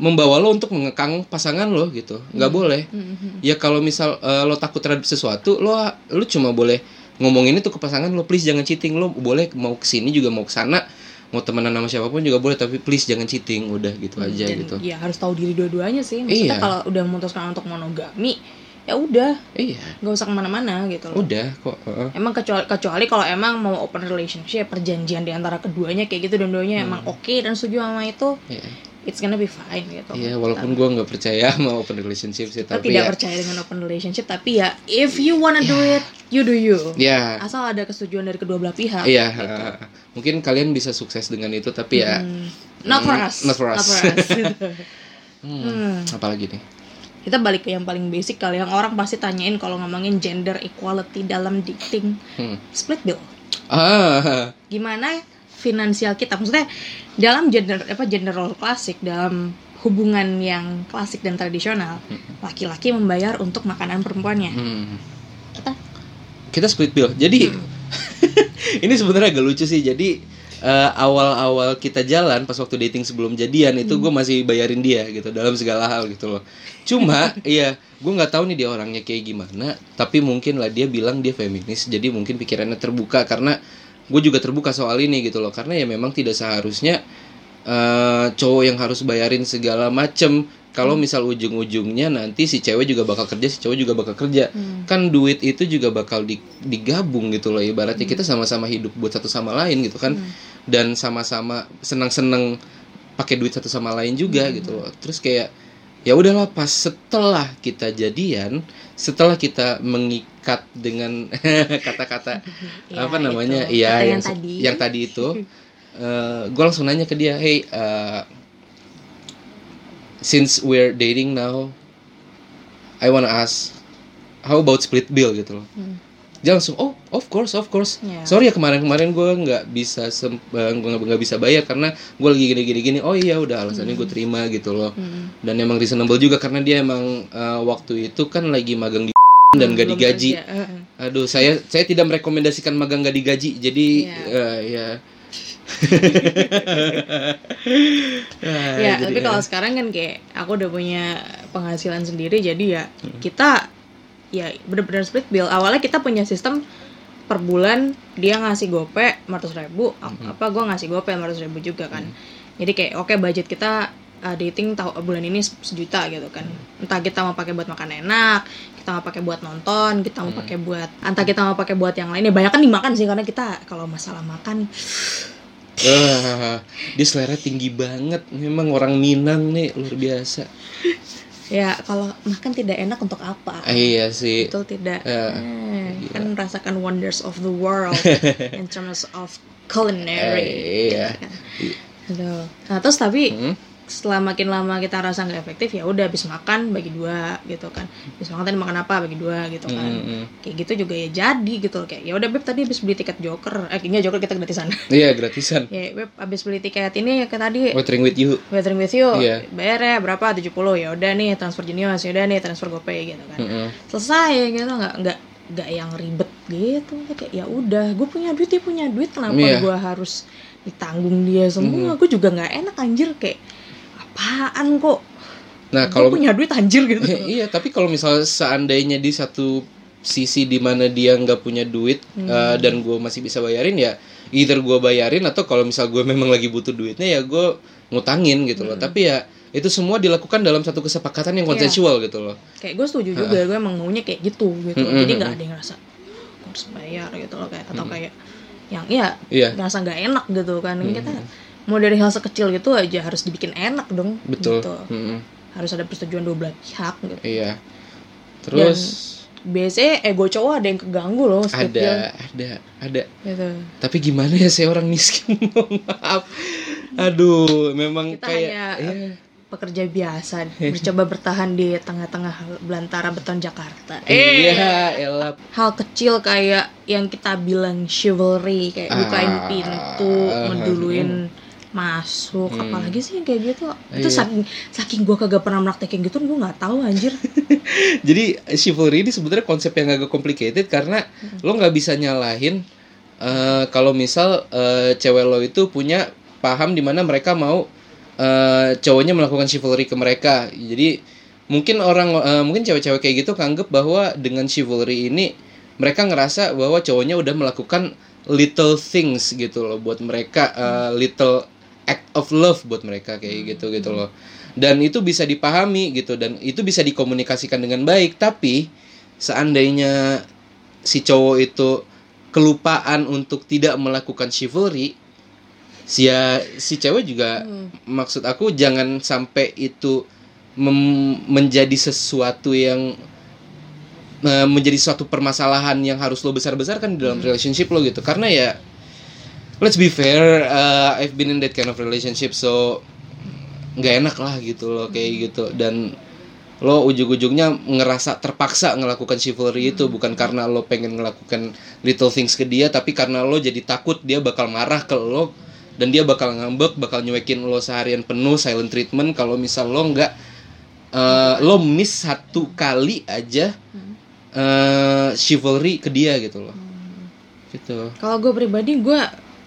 membawa lo untuk mengekang pasangan lo gitu. Nggak hmm. boleh. Hmm. ya kalau misal uh, lo takut terhadap sesuatu lo lo cuma boleh ngomong ini tuh ke pasangan lo please jangan cheating lo boleh mau ke sini juga mau ke sana mau temenan sama siapa pun juga boleh tapi please jangan cheating udah gitu hmm, aja Dan, gitu
ya harus tahu diri dua-duanya sih maksudnya iya. kalau udah memutuskan untuk monogami ya udah
iya
nggak usah ke mana-mana gitu
loh. udah kok uh.
emang kecuali kecuali kalau emang mau open relationship perjanjian di antara keduanya kayak gitu dan duanya hmm. emang oke okay dan setuju sama itu yeah it's gonna be fine gitu.
Iya, walaupun gue nggak percaya sama open relationship sih,
tapi tidak ya, percaya dengan open relationship, tapi ya if you wanna yeah. do it, you do you.
Iya. Yeah.
Asal ada kesetujuan dari kedua belah pihak.
Iya. Yeah. Gitu. Uh, mungkin kalian bisa sukses dengan itu, tapi ya
hmm. not for us.
Not for us.
Not for us. gitu.
hmm. Hmm. Apalagi nih?
Kita balik ke yang paling basic kali yang orang pasti tanyain kalau ngomongin gender equality dalam dating. Hmm. Split bill.
Ah.
Gimana finansial kita maksudnya dalam gender apa gender role klasik dalam hubungan yang klasik dan tradisional hmm. laki-laki membayar untuk makanan perempuannya hmm. kita
kita split bill jadi hmm. ini sebenarnya agak lucu sih jadi uh, awal-awal kita jalan pas waktu dating sebelum jadian itu hmm. gue masih bayarin dia gitu dalam segala hal gitu loh cuma iya gue nggak tahu nih dia orangnya kayak gimana tapi mungkin lah dia bilang dia feminis jadi mungkin pikirannya terbuka karena gue juga terbuka soal ini gitu loh karena ya memang tidak seharusnya uh, cowok yang harus bayarin segala macem kalau hmm. misal ujung-ujungnya nanti si cewek juga bakal kerja si cowok juga bakal kerja hmm. kan duit itu juga bakal di, digabung gitu loh ibaratnya hmm. kita sama-sama hidup buat satu sama lain gitu kan hmm. dan sama-sama senang-senang pakai duit satu sama lain juga hmm. gitu loh terus kayak ya udahlah pas setelah kita jadian setelah kita mengikat dengan kata-kata
Ya,
apa namanya
itu.
iya
Kata
yang
yang tadi.
yang tadi itu gue langsung nanya ke dia hey uh, since we're dating now I wanna ask how about split bill gitu loh
Hmm.
Dia langsung oh of course of course
Ya.
sorry ya kemarin-kemarin gue nggak bisa eh, gua nggak bisa bayar karena gue lagi gini-gini gini oh iya udah alasannya gue terima gitu loh
Hmm.
dan emang reasonable juga karena dia emang eh, waktu itu kan lagi magang di dan gak digaji
heeh.
aduh saya saya tidak merekomendasikan magang gak digaji jadi
Iya.
eh, ya Ah,
ya
jadi,
tapi
eh,
kalau sekarang kan kayak aku udah punya penghasilan sendiri jadi ya
Hmm.
kita ya benar-benar split bill awalnya kita punya sistem per bulan dia ngasih gope 500 ribu
Hmm.
apa gua ngasih gope 500 ribu juga kan jadi kayak oke budget kita uh, dating tahu bulan ini se- sejuta gitu kan
Hmm.
entah kita mau pakai buat makan enak kita mau pakai buat nonton kita mau
Hmm.
pakai buat entah kita mau pakai buat yang lainnya banyak kan dimakan sih karena kita kalau masalah makan
Wah, dia selera tinggi banget. Memang orang Minang nih luar biasa.
ya kalau makan tidak enak untuk apa
iya sih.
Betul tidak?
Ya.
Eh, kan merasakan wonders of the world in terms of culinary.
iya.
gitu kan. Aduh. Nah terus tapi
Hmm?
Setelah makin lama kita rasa nggak efektif ya udah habis makan bagi dua gitu kan. Habis makan tadi makan apa bagi dua gitu kan.
Hmm, hmm.
Kayak gitu juga ya jadi gitu loh kayak ya udah beb tadi habis beli tiket Joker. Eh kayaknya Joker kita gratisan.
Iya gratisan.
ya beb habis beli tiket ini kayak tadi
Watering with you.
Weathering with you
Iya.
bayar ya berapa 70 ya udah nih transfer Genius ya udah nih transfer GoPay gitu kan
Mm-mm.
selesai gitu nggak nggak nggak yang ribet gitu kayak ya udah gue punya duit dia punya duit kenapa
Iya.
gue harus ditanggung dia semua gue juga nggak enak anjir kayak apaan kok?
Nah
gue
kalau
punya duit anjir gitu.
Iya tapi kalau misalnya seandainya di satu sisi di mana dia nggak punya duit
Hmm.
eh, dan gue masih bisa bayarin ya either gue bayarin atau kalau misal gue memang lagi butuh duitnya ya gue ngutangin gitu
Hmm.
loh tapi ya itu semua dilakukan dalam satu kesepakatan yang
Iya.
konsensual gitu loh.
Kayak gue setuju juga gue emang maunya kayak gitu gitu.
Mm-mm.
jadi nggak ada yang ngerasa harus bayar gitu loh kayak atau kayak yang ya
iya.
ngerasa nggak enak gitu kan. Kita mau dari hal sekecil gitu aja harus dibikin enak dong
betul.
gitu.
Mm-mm.
harus ada persetujuan dua belah pihak gitu.
Iya. Terus?
Biasanya ego cowok ada yang keganggu loh
ada ada ada.
Gitu.
Tapi gimana ya saya orang miskin? Maaf. Aduh memang
kita
kayak
hanya
iya.
eh, pekerja biasa mencoba bertahan di tengah-tengah belantara beton Jakarta.
Iya elah
hal kecil kayak yang kita bilang chivalry kayak bukain
Ah.
pintu ngeduluin masuk
Hmm.
apalagi sih kayak gitu itu
Iya.
saking saking gue kagak pernah praktekin gitu gue nggak tahu anjir
Jadi chivalry ini sebenarnya konsep yang agak complicated karena
Hmm.
lo nggak bisa nyalahin eh, kalau misal eh, cewek lo itu punya paham di mana mereka mau eh, cowoknya melakukan chivalry ke mereka. Jadi mungkin orang eh, mungkin cewek-cewek kayak gitu kanggep bahwa dengan chivalry ini mereka ngerasa bahwa cowoknya udah melakukan little things gitu loh buat mereka eh, little act of love buat mereka kayak gitu gitu loh. Dan itu bisa dipahami gitu dan itu bisa dikomunikasikan dengan baik. Tapi seandainya si cowok itu kelupaan untuk tidak melakukan chivalry si ya, si cewek juga maksud aku jangan sampai itu mem- menjadi sesuatu yang eh, menjadi suatu permasalahan yang harus lo besar-besarkan di dalam relationship lo gitu. Karena ya let's be fair uh, I've been in that kind of relationship so nggak enak lah gitu loh kayak gitu. Dan lo ujung-ujungnya ngerasa terpaksa ngelakukan chivalry itu. Bukan karena lo pengen ngelakukan little things ke dia tapi karena lo jadi takut dia bakal marah ke lo. Dan dia bakal ngambek bakal nyuekin lo seharian penuh silent treatment. Kalau misal lo nggak eh, lo miss satu kali aja eh chivalry ke dia gitu loh. Gitu.
Kalau gue pribadi gue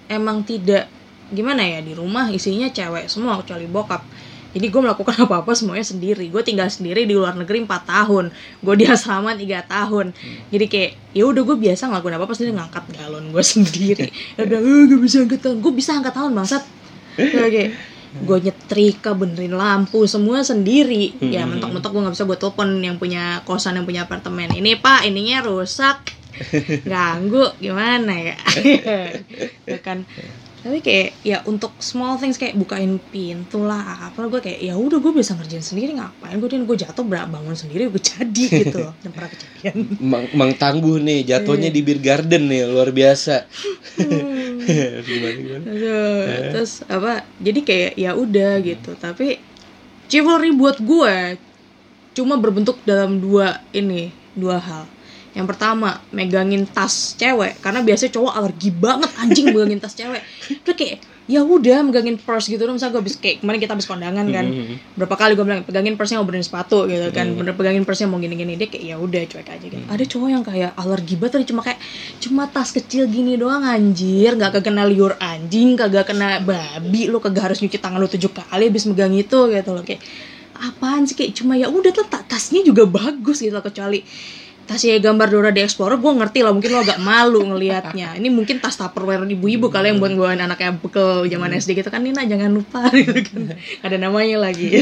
emang tidak gimana ya di rumah isinya cewek semua kecuali bokap. Jadi gue melakukan apa-apa semuanya sendiri. Gue tinggal sendiri di luar negeri 4 tahun. Gue di asrama 3 tahun. Jadi kayak ya udah gue biasa ngelakuin apa-apa sendiri ngangkat galon gue sendiri. Ya udah eh, gak bisa angkat galon. Gue bisa angkat galon bangsat. Kayak kayak gue nyetrika benerin lampu semua sendiri ya mentok-mentok gue nggak bisa gue telepon yang punya kosan yang punya apartemen ini pak ininya rusak ganggu gimana ya? Ya kan. Tapi kayak ya untuk small things kayak bukain pintu lah apa gue kayak ya udah gue bisa ngerjain sendiri ngapain gue gue jatuh berak bangun sendiri gue jadi gitu. Loh dan pernah kejadian.
Mang, Mang tangguh nih jatuhnya di beer garden nih luar biasa. Gimana gimana?
Aduh, terus apa jadi kayak ya udah gitu. Tapi chivalry buat gue cuma berbentuk dalam dua ini dua hal yang pertama megangin tas cewek. Karena biasanya cowok alergi banget anjing megangin tas cewek. Itu kayak ya udah megangin purse gitu. Dong misalnya gue habis kayak kemarin kita habis kondangan kan. Berapa kali gue bilang pegangin purse-nya mau benerin sepatu gitu kan. Bener pegangin purse-nya mau gini-gini. Dia kayak ya udah cuek aja gitu. Ada cowok yang kayak alergi banget tadi cuma kayak cuma tas kecil gini doang anjir. Nggak kena liur anjing kagak kena babi. Lu kagak harus nyuci tangan lu tujuh kali habis megang itu gitu loh. Kayak apaan sih? Kayak cuma ya udah tuh ta- tasnya juga bagus gitu loh. Kecuali tasnya gambar Dora the Explorer gue ngerti lah mungkin lo agak malu ngelihatnya. Ini mungkin tas tupperware ibu-ibu kali yang buat gue anaknya bekel zaman SD gitu kan Nina jangan lupa gitu kan. Ada namanya lagi.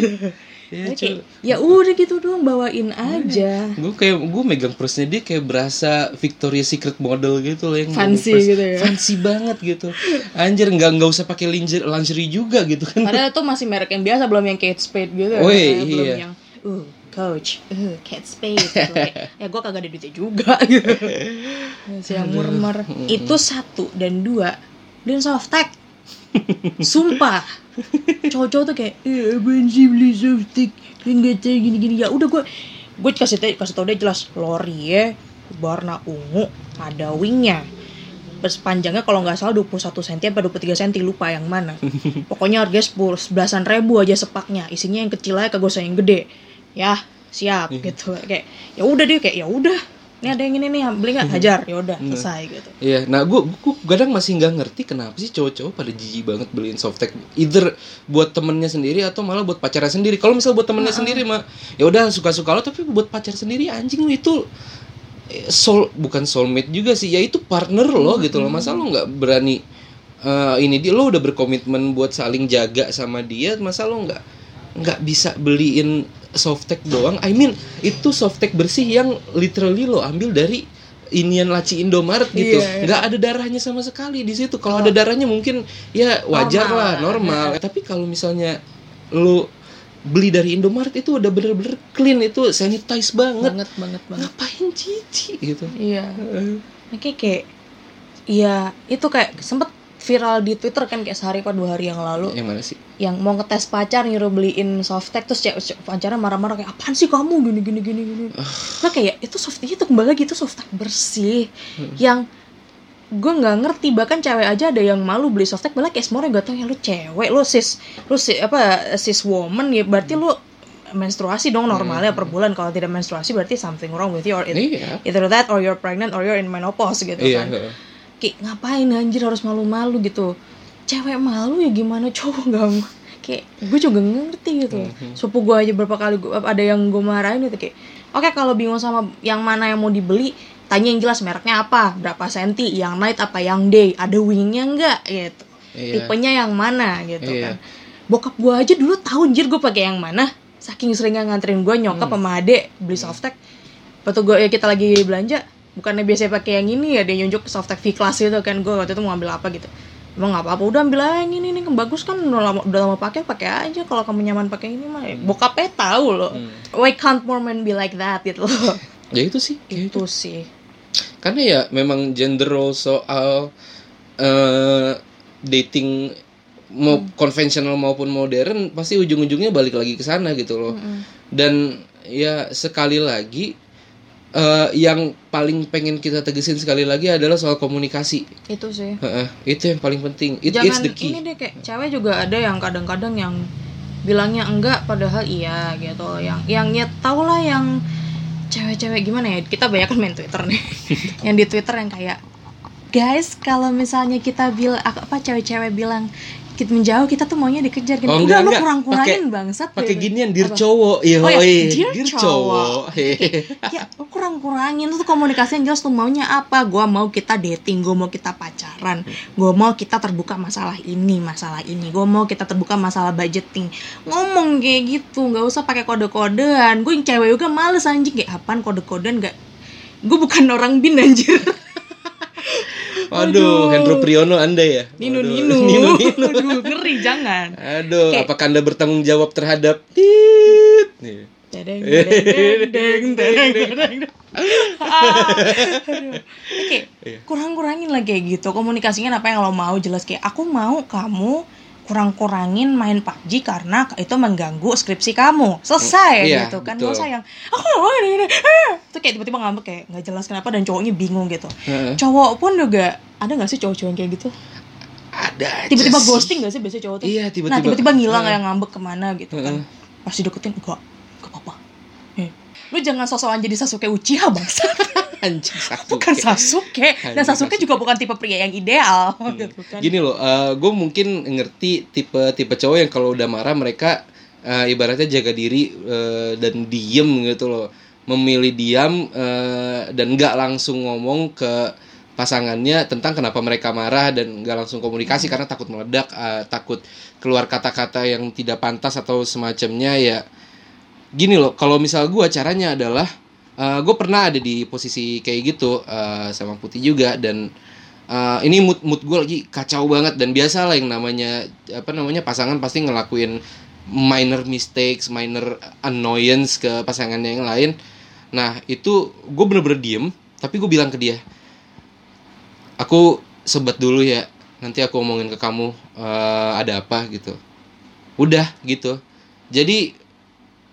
Ya,
kayak, ya udah gitu doang bawain aja.
Gue kayak gue megang purse dia kayak berasa Victoria's Secret model gitu loh yang
Fancy gitu ya.
fancy banget gitu. Anjir nggak nggak usah pakai lingerie, lingerie juga gitu kan.
Padahal itu masih merek yang biasa belum yang Kate Spade gitu
Oh, iya.
belum yang uh coach. Uh Kate Spade gitu. Kayak, ya gue kagak ada duitnya juga. Gitu. Yang murmur itu satu dan dua beliin softtek sumpah. Cowok-cowok tuh kayak eh apaan sih beli softtek gak tahu gini-gini. Ya udah gue gue kasih tau kasih tau dia jelas lori ya warna ungu ada wingnya. Panjangnya kalau nggak salah 21 cm apa 23 cm lupa yang mana. Pokoknya harga 10 sebelasan ribu aja sepaknya. Isinya yang kecil aja kagak usah yang gede ya siap gitu. Kayak ya udah deh kayak ya udah. Ini ada yang ini nih beli nggak? Hajar. Ya udah selesai gitu.
Iya, nah gue gue kadang masih nggak ngerti kenapa sih cowok-cowok pada jijik banget beliin softtek, either buat temennya sendiri atau malah buat pacarnya sendiri. Kalau misal buat temennya sendiri mah ya udah suka-suka lo, tapi buat pacar sendiri anjing lu itu eh, soul bukan soulmate juga sih, ya itu partner lo gitu loh. Masa lo nggak berani eh, ini dia lo udah berkomitmen buat saling jaga sama dia, masa lo nggak nggak bisa beliin softtek doang? I mean itu softtek bersih yang literally lo ambil dari inian laci Indomaret gitu.
Iya, iya.
nggak ada darahnya sama sekali di situ. Kalau ada darahnya mungkin ya wajar
Normal.
lah normal. Tapi kalau misalnya lu beli dari Indomaret itu udah bener-bener clean itu sanitize banget.
Banget banget banget.
Ngapain cici gitu.
Iya. Makanya kayak Iya itu kayak sempet viral di Twitter kan kayak sehari atau dua hari yang lalu.
Yang mana sih?
Yang mau ngetes pacar nyuruh beliin softtek terus cewek pacarnya marah-marah kayak apaan sih kamu? Gini gini gini gini. Nah kayak itu softtek itu kembali lagi itu softtek bersih. Yang gue nggak ngerti bahkan cewek aja ada yang malu beli softtek malah kayak semua orang gak tau ya lu cewek lu sis lu si, apa sis woman ya berarti lu menstruasi dong normalnya per bulan. Kalau tidak menstruasi berarti something wrong with you or it,
iya.
either that or you're pregnant or you're in menopause gitu
iya
kan kayak ngapain anjir harus malu-malu gitu. Cewek malu ya gimana cowok nggak kayak gue juga nggak ngerti gitu. Sepupu gue aja berapa kali gua, ada yang gue marahin gitu kayak oke kalau bingung sama yang mana yang mau dibeli tanya yang jelas mereknya apa berapa senti yang night apa yang day ada wingnya enggak gitu.
Iya.
tipenya yang mana gitu
Iya.
kan. Bokap gue aja dulu tahu anjir gue pakai yang mana. Saking seringnya nganterin gue nyokap
Hmm.
sama adek beli softtek waktu gue ya kita lagi belanja bukannya biasanya pakai yang ini ya dia nyunjuk softtek V class gitu kan. Gue waktu itu mau ambil apa gitu. Emang nggak apa-apa udah ambil aja yang ini nih bagus kan. Udah lama udah lama pakai pakai aja. Kalau kamu nyaman pakai ini mah bokapnya tahu loh. Why can't more men be like that gitu loh.
Ya itu sih kayak
itu sih.
Karena ya memang gender role soal eh, dating mau konvensional maupun modern pasti ujung-ujungnya balik lagi ke sana gitu loh. Dan ya sekali lagi eh, yang paling pengen kita tegesin sekali lagi adalah soal komunikasi.
Itu sih.
Heeh, itu yang paling penting. It,
jangan
it's the key.
ini deh kayak cewek juga ada yang kadang-kadang yang bilangnya enggak padahal iya gitu. Yang yang ya tau lah yang cewek-cewek gimana ya? Kita banyak kan main Twitter nih. Yang di Twitter yang kayak guys kalau misalnya kita bilang apa cewek-cewek bilang kita menjauh kita tuh maunya dikejar gitu
Oh,
udah
enggak,
lu
enggak.
kurang-kurangin
Pakai-
bangsat.
pakai
gitu.
ginian dir
Apa?
cowok. Iya
Oh ya, dear
dir
cowok. ya lu kurang-kurangin. Tuh komunikasi yang jelas lu maunya apa? Gua mau kita dating gua mau kita pacaran gua mau kita terbuka masalah ini masalah ini. Gua mau kita terbuka masalah budgeting. Ngomong kayak gitu nggak usah pakai kode-kodean. Gue yang cewek juga males anjing. Kayak apaan kode-kodean? Nggak. Gue bukan orang bin anjir
Waduh, Hendro Priyono Anda ya?
Nino
Waduh,
Nino.
Nino Nino.
Aduh, ngeri jangan.
Aduh,
Kayak-
apakah Anda bertanggung jawab terhadap tit? Nih.
Dedeng, dedeng, dedeng, dedeng, dedeng. Aduh. Oke,
Iya.
kurang-kurangin lah kayak gitu. Komunikasinya apa yang lo mau jelas kayak aku mau kamu kurang-kurangin main PUBG karena itu mengganggu skripsi kamu. Selesai
Iya,
gitu kan.
betul.
Gak usah yang aku mau ini, ini, eh." Itu kayak tiba-tiba ngambek kayak nggak jelas kenapa dan cowoknya bingung gitu.
Heeh.
Cowok pun juga ada nggak sih cowok-cowok yang kayak gitu?
Ada
Tiba-tiba ghosting gak sih biasanya cowok tuh?
Iya, tiba-tiba.
Nah, tiba-tiba ngilang kayak ngambek ke mana gitu kan.
Heeh.
Pas dideketin enggak, enggak apa-apa. Eh, lu jangan sosokan jadi Sasuke Uchiha bangsa.
Anjing Sasuke.
bukan Sasuke. Dan
Anjing,
Sasuke juga bukan tipe pria yang ideal gitu kan.
Gini loh, gue mungkin ngerti tipe tipe cowok yang kalau udah marah mereka eh, ibaratnya jaga diri eh, dan diem gitu loh, memilih diam eh, dan nggak langsung ngomong ke pasangannya tentang kenapa mereka marah dan nggak langsung komunikasi karena takut meledak, eh, takut keluar kata-kata yang tidak pantas atau semacamnya ya. Gini loh, kalau misal gue caranya adalah gue pernah ada di posisi kayak gitu eh, sama Putih juga dan Uh, ini mood mood gue lagi kacau banget dan biasa lah yang namanya apa namanya pasangan pasti ngelakuin minor mistakes, minor annoyance ke pasangannya yang lain. Nah itu gue bener-bener diem, tapi gue bilang ke dia, aku sebat dulu ya, nanti aku omongin ke kamu uh, ada apa gitu. Udah gitu. Jadi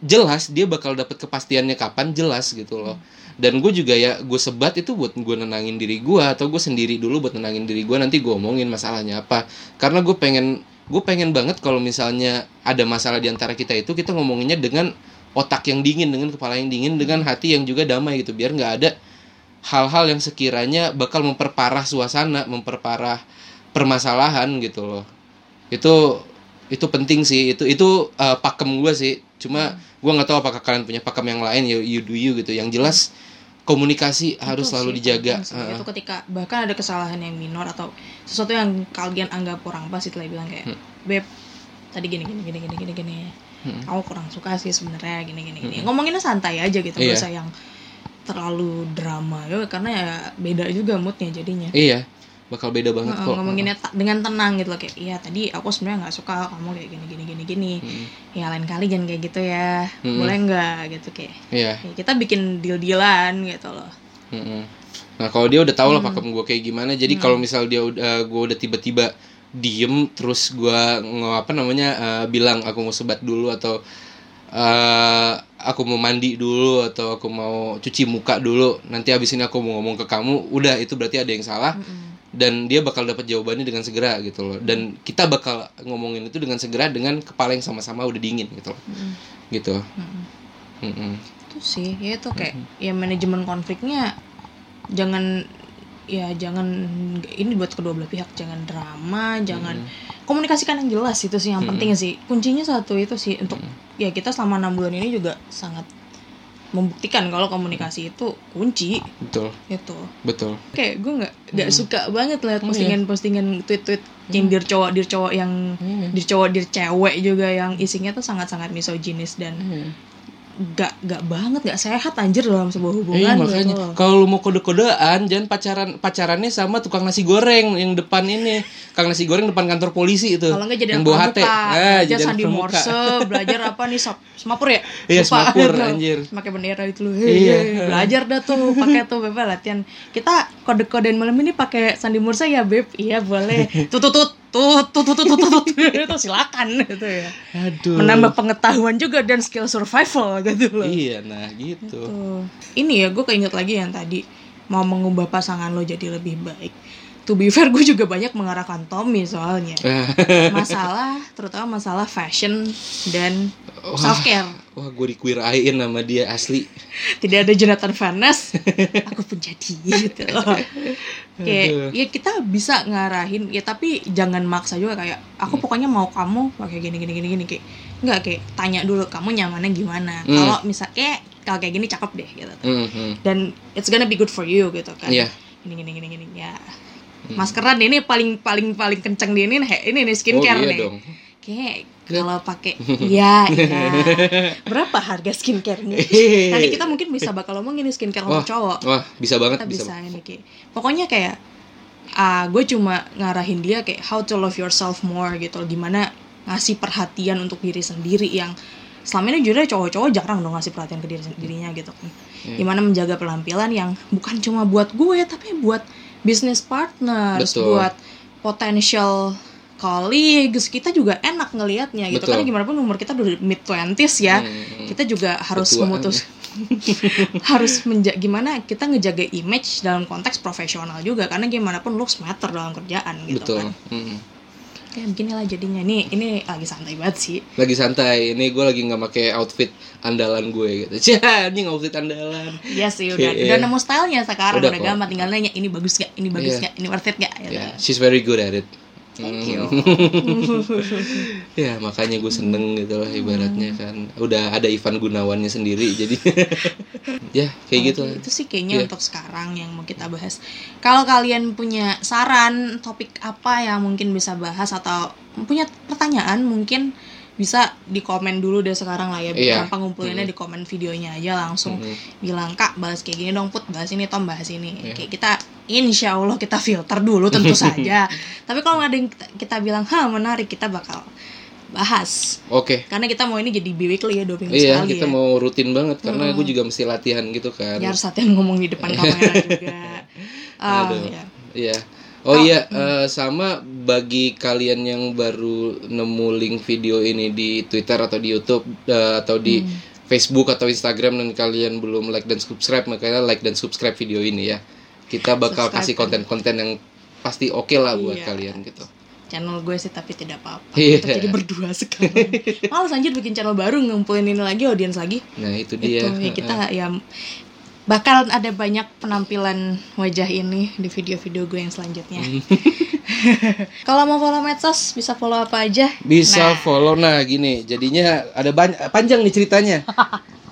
jelas dia bakal dapet kepastiannya kapan jelas gitu loh. Dan gue juga ya gue sebat itu buat gue nenangin diri gue atau gue sendiri dulu buat nenangin diri gue nanti gue omongin masalahnya apa. Karena gue pengen gue pengen banget kalau misalnya ada masalah di antara kita itu kita ngomonginnya dengan otak yang dingin dengan kepala yang dingin dengan hati yang juga damai gitu. Biar nggak ada hal-hal yang sekiranya bakal memperparah suasana memperparah permasalahan gitu loh. Itu itu penting sih. Itu itu uh, pakem gue sih cuma gue nggak tahu apakah kalian punya pakem yang lain ya you do you gitu yang jelas komunikasi harus
Itu
selalu
sih,
dijaga
sih.
Heeh.
Itu ketika bahkan ada kesalahan yang minor atau sesuatu yang kalian anggap kurang pas itu lah bilang kayak,
Hmm.
"Beb, tadi gini gini gini gini gini gini.
Hmm.
Kamu kurang suka sih sebenarnya gini gini gini." Ngomonginnya santai aja gitu,
Iya.
gak usah yang terlalu drama ya karena ya beda juga moodnya jadinya.
iya bakal beda banget
Heeh,
kok
ngomonginnya ta- dengan tenang gitu loh kayak iya tadi aku sebenarnya nggak suka kamu kayak gini gini gini gini
Mm,
ya lain kali jangan kayak gitu ya
Mm-mm.
boleh nggak gitu kayak
iya
ya, kita bikin deal dealan gitu loh
Mm-mm. Nah kalau dia udah tahu lah
Hmm.
pakem gue kayak gimana. Jadi kalau misal dia udah gue udah tiba-tiba diem terus gue apa namanya eh, bilang aku mau sebat dulu atau eh aku mau mandi dulu atau aku mau cuci muka dulu. Nanti abis ini aku mau ngomong ke kamu. Udah itu berarti ada yang salah
Mm-mm.
Dan dia bakal dapat jawabannya dengan segera gitu loh. Dan kita bakal ngomongin itu dengan segera dengan kepala yang sama-sama udah dingin gitu loh.
Mm-mm.
Gitu.
Mm-mm.
Mm-mm.
itu sih ya itu kayak ya manajemen konfliknya jangan ya jangan ini buat kedua belah pihak jangan drama jangan komunikasikan yang jelas itu sih yang
Mm-mm.
penting sih kuncinya satu itu sih untuk ya kita selama enam bulan ini juga sangat membuktikan kalau komunikasi itu kunci
Betul,
itu
betul.
kayak gue nggak nggak suka banget lihat
Oh,
postingan-postingan tweet-tweet yang dir cowok dir cowok yang
Iya.
dir cowok dir cewek juga yang isinya tuh sangat-sangat misoginis dan
Iya.
Nggak nggak banget nggak sehat anjir dalam sebuah
Iya
hubungan
makanya
gitu.
kalau lu mau kode-kodean jangan pacaran pacarannya sama tukang nasi goreng yang depan ini. Tukang nasi goreng depan kantor polisi itu
kalau nggak jadi
yang bawa hati ah jadi
Sandi. Morse belajar apa nih Sop- semapur ya?
Iya,
Lupa.
semapur, anjir.
pakai bendera itu loh
Iya.
Hei, belajar dah tuh pakai tuh beb latihan. Kita kode-kodean malam ini pakai Sandi Morse ya beb? Iya boleh. Tut tut tut tut tut tut, tuh, itu silakan gitu ya.
Aduh.
Menambah pengetahuan juga dan skill survival gitu loh.
Iya, nah gitu.
gitu. Ini ya gue keinget lagi yang tadi mau mengubah pasangan lo jadi lebih baik To be fair gue juga banyak mengarahkan Tommy soalnya. Masalah terutama masalah fashion dan self care.
wah gue dikuirain sama dia asli
Tidak ada Jonathan Vanes, aku pun jadi gitu loh. Kayak ya kita bisa ngarahin ya tapi jangan maksa juga kayak aku pokoknya mau kamu pakai gini gini gini gini kayak nggak kayak tanya dulu kamu nyamannya gimana.
Hmm.
Kalau misal kayak kalau kayak gini cakep deh gitu.
Mhm.
dan it's gonna be good for you gitu kan
Iya.
gini gini gini gini ya maskeran ini paling paling paling kenceng di ini he- ini nih skincare
oh iya
nih.
dong.
Kayak kalau pakai ya iya. Berapa harga skincare-nya nanti kita mungkin bisa bakal ngomongin nih skincare
wah
untuk cowok.
wah bisa banget
kita
bisa,
bisa ini kayak pokoknya kayak ah gue cuma ngarahin dia kayak how to love yourself more gitu. Gimana ngasih perhatian untuk diri sendiri yang selama ini jujur cowok-cowok jarang dong ngasih perhatian ke diri sendirinya gitu kan. Gimana menjaga penampilan yang bukan cuma buat gue tapi buat business partners
Betul.
buat potential colleagues kita juga enak ngelihatnya gitu
Betul.
karena gimana pun umur kita udah mid 20s ya
Hmm.
kita juga harus memutus harus menja gimana kita ngejaga image dalam konteks profesional juga karena gimana pun looks matter dalam kerjaan gitu
betul
kan
Mm.
Kayak beginilah jadinya. Ini ini lagi santai banget sih.
Lagi santai. Ini gue lagi nggak pakai outfit andalan gue gitu. Cah, ini outfit andalan.
Iya sih udah.
Iya.
udah nemu stylenya sekarang
Udah
udah, gampang. Tinggal nanya ini bagus gak ini bagus
Iya.
gak ini worth it gak gitu.
ya she's very good at it
Thank
Mm.
you.
ya makanya gue seneng gitu lah ibaratnya kan udah ada Ivan Gunawannya sendiri jadi ya kayak gitu lah
itu sih kayaknya
Iya.
untuk sekarang yang mau kita bahas kalau kalian punya saran topik apa yang mungkin bisa bahas atau punya pertanyaan mungkin bisa di komen dulu deh sekarang lah ya
Iya.
gampang ngumpulinnya di komen videonya aja langsung
Mhm.
bilang kak bahas kayak gini dong put bahas ini tom bahas ini
Iya.
kayak kita insya Allah kita filter dulu tentu saja tapi kalau ada yang kita, kita bilang ha menarik kita bakal bahas
oke
karena kita mau ini jadi bi-weekly ya dua minggu
Iya,
sekali
kita
ya.
mau rutin banget karena gue juga mesti latihan gitu kan.
Ya harus latihan ngomong di depan kamera juga.
Aduh.
ya.
Iya. Oh iya, eh, sama bagi kalian yang baru nemu link video ini di Twitter atau di YouTube eh, atau di
Hmm.
Facebook atau Instagram dan kalian belum like dan subscribe, makanya like dan subscribe video ini ya. Kita bakal
Subscribe.
kasih konten-konten yang pasti oke lah buat
Iya.
kalian gitu.
Channel gue sih tapi tidak apa-apa.
Iya.
Kita jadi berdua sekarang. Males anjir bikin channel baru ngumpulin ini lagi audiens lagi.
Nah, itu dia.
Itu ya kita ya bakal ada banyak penampilan wajah ini di video-video gue yang selanjutnya.
Hmm.
Kalau mau follow medsos bisa follow apa aja?
Bisa
Nah.
follow nah gini. Jadinya ada banyak panjang nih ceritanya.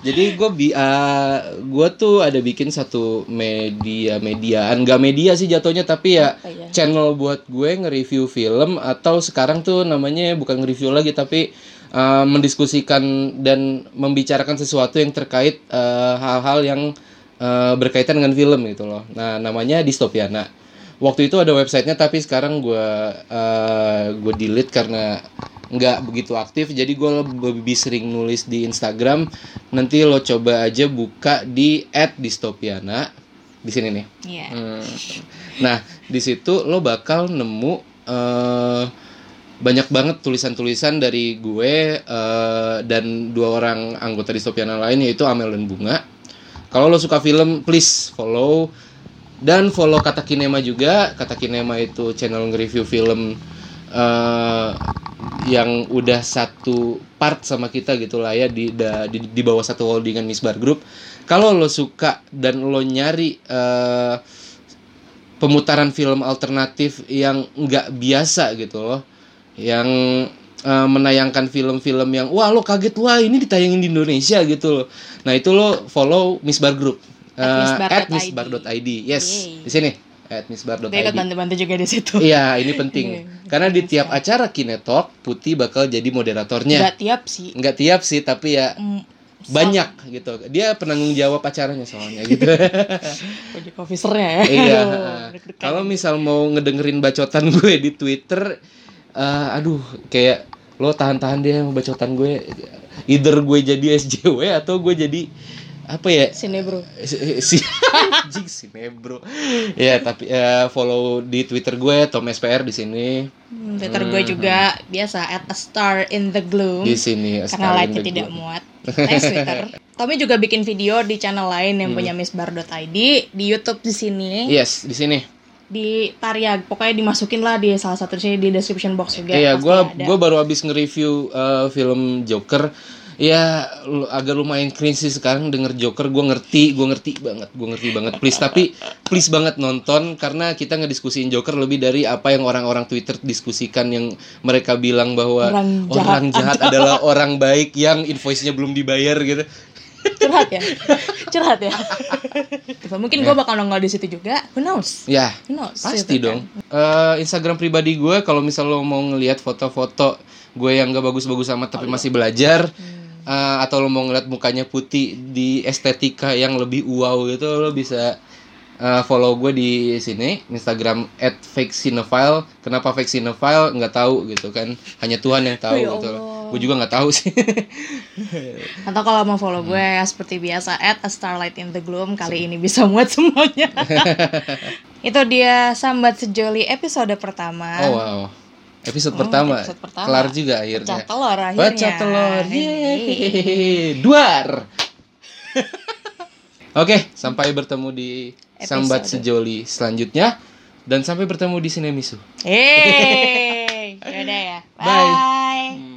Jadi gue bi uh, gua tuh ada bikin satu media mediaan, nggak media sih jatuhnya tapi ya
ya?
channel buat gue nge-review film atau sekarang tuh namanya bukan nge-review lagi tapi uh, mendiskusikan dan membicarakan sesuatu yang terkait uh, hal-hal yang uh, berkaitan dengan film gitu loh. Nah, namanya Distopiana. Waktu itu ada websitenya tapi sekarang gue uh, gue delete karena nggak begitu aktif. Jadi gue lebih sering nulis di Instagram. Nanti lo coba aja buka di @distopiana di sini nih.
Iya.
Hmm. Nah, di situ lo bakal nemu eh, banyak banget tulisan-tulisan dari gue eh, dan dua orang anggota distopiana lain yaitu Amel dan Bunga. Kalau lo suka film, please follow dan follow Kata Kinema juga. Kata Kinema itu channel nge-review film eh, yang udah satu part sama kita gitu lah ya di, da- di di bawah satu holdingan Misbar Group. Kalau lo suka dan lo nyari eh, pemutaran film alternatif yang nggak biasa gitu loh, yang eh, menayangkan film-film yang wah lo kaget wah ini ditayangin di Indonesia gitu loh. Nah itu lo follow Misbar Group
At
Eh,
misbar.id.
at misbar.id yes
Yeay.
di sini at misbar.id
bantu-bantu juga di situ.
Iya, ini penting. Karena di tiap acara Kinetalk, Putih bakal jadi moderatornya.
Nggak tiap sih.
Nggak tiap sih, tapi ya
Mm,
banyak gitu. Dia penanggung jawab acaranya soalnya gitu.
project officernya ya.
iya. Kalau misal mau ngedengerin bacotan gue di Twitter, eh, aduh, kayak lo tahan-tahan deh sama bacotan gue. Either gue jadi SJW atau gue jadi apa ya
sini bro.
si si- anjing si nebro ya tapi eh, follow di twitter gue Tom SPR di sini
Hmm, Twitter gue juga biasa at a star in the gloom
di sini
karena
A Star in
like-nya
the
tidak
Gloom.
muat. Thanks Twitter. Tommy juga bikin video di channel lain yang
Hmm.
punya misbar.id di YouTube di sini
yes di sini
di Tariag pokoknya dimasukin lah di salah satu sini di description box juga.
iya gue gue baru habis nge-review eh, film Joker. Ya agak lumayan cringe sih sekarang denger Joker. Gue ngerti gue ngerti banget gue ngerti banget. Please tapi please banget nonton karena kita ngediskusiin Joker lebih dari apa yang orang-orang Twitter diskusikan yang mereka bilang bahwa
Orang jahat.
orang jahat adalah orang baik yang invoice-nya belum dibayar gitu
curhat ya curhat ya mungkin gue bakal nongol di situ juga who knows
ya
who knows
Pasti
gitu
dong.
kan.
Eh, Instagram pribadi gue kalau misal lo mau ngelihat foto-foto gue yang gak bagus-bagus amat tapi masih belajar eh, atau lo mau ngeliat mukanya putih di estetika yang lebih wow gitu lo bisa eh, follow gue di sini Instagram @fakecinephile. Kenapa fake cinephile nggak tahu gitu kan. Hanya Tuhan yang tahu
Oh, ya
gitu.
Allah.
Gue juga nggak tahu sih.
Atau kalau mau follow gue ya seperti biasa at a starlight in the gloom kali ini bisa muat semuanya. Itu dia sambat sejoli episode pertama.
oh wow. Episode
Oh,
pertama.
episode pertama.
Kelar juga akhirnya.
Pecah telur akhirnya.
Pecah telur. Yeay. Duar. Oke, sampai bertemu di Sambat
Episode.
Sejoli selanjutnya dan sampai bertemu di Sinemisu.
Yeay. Yaudah ya.
Bye.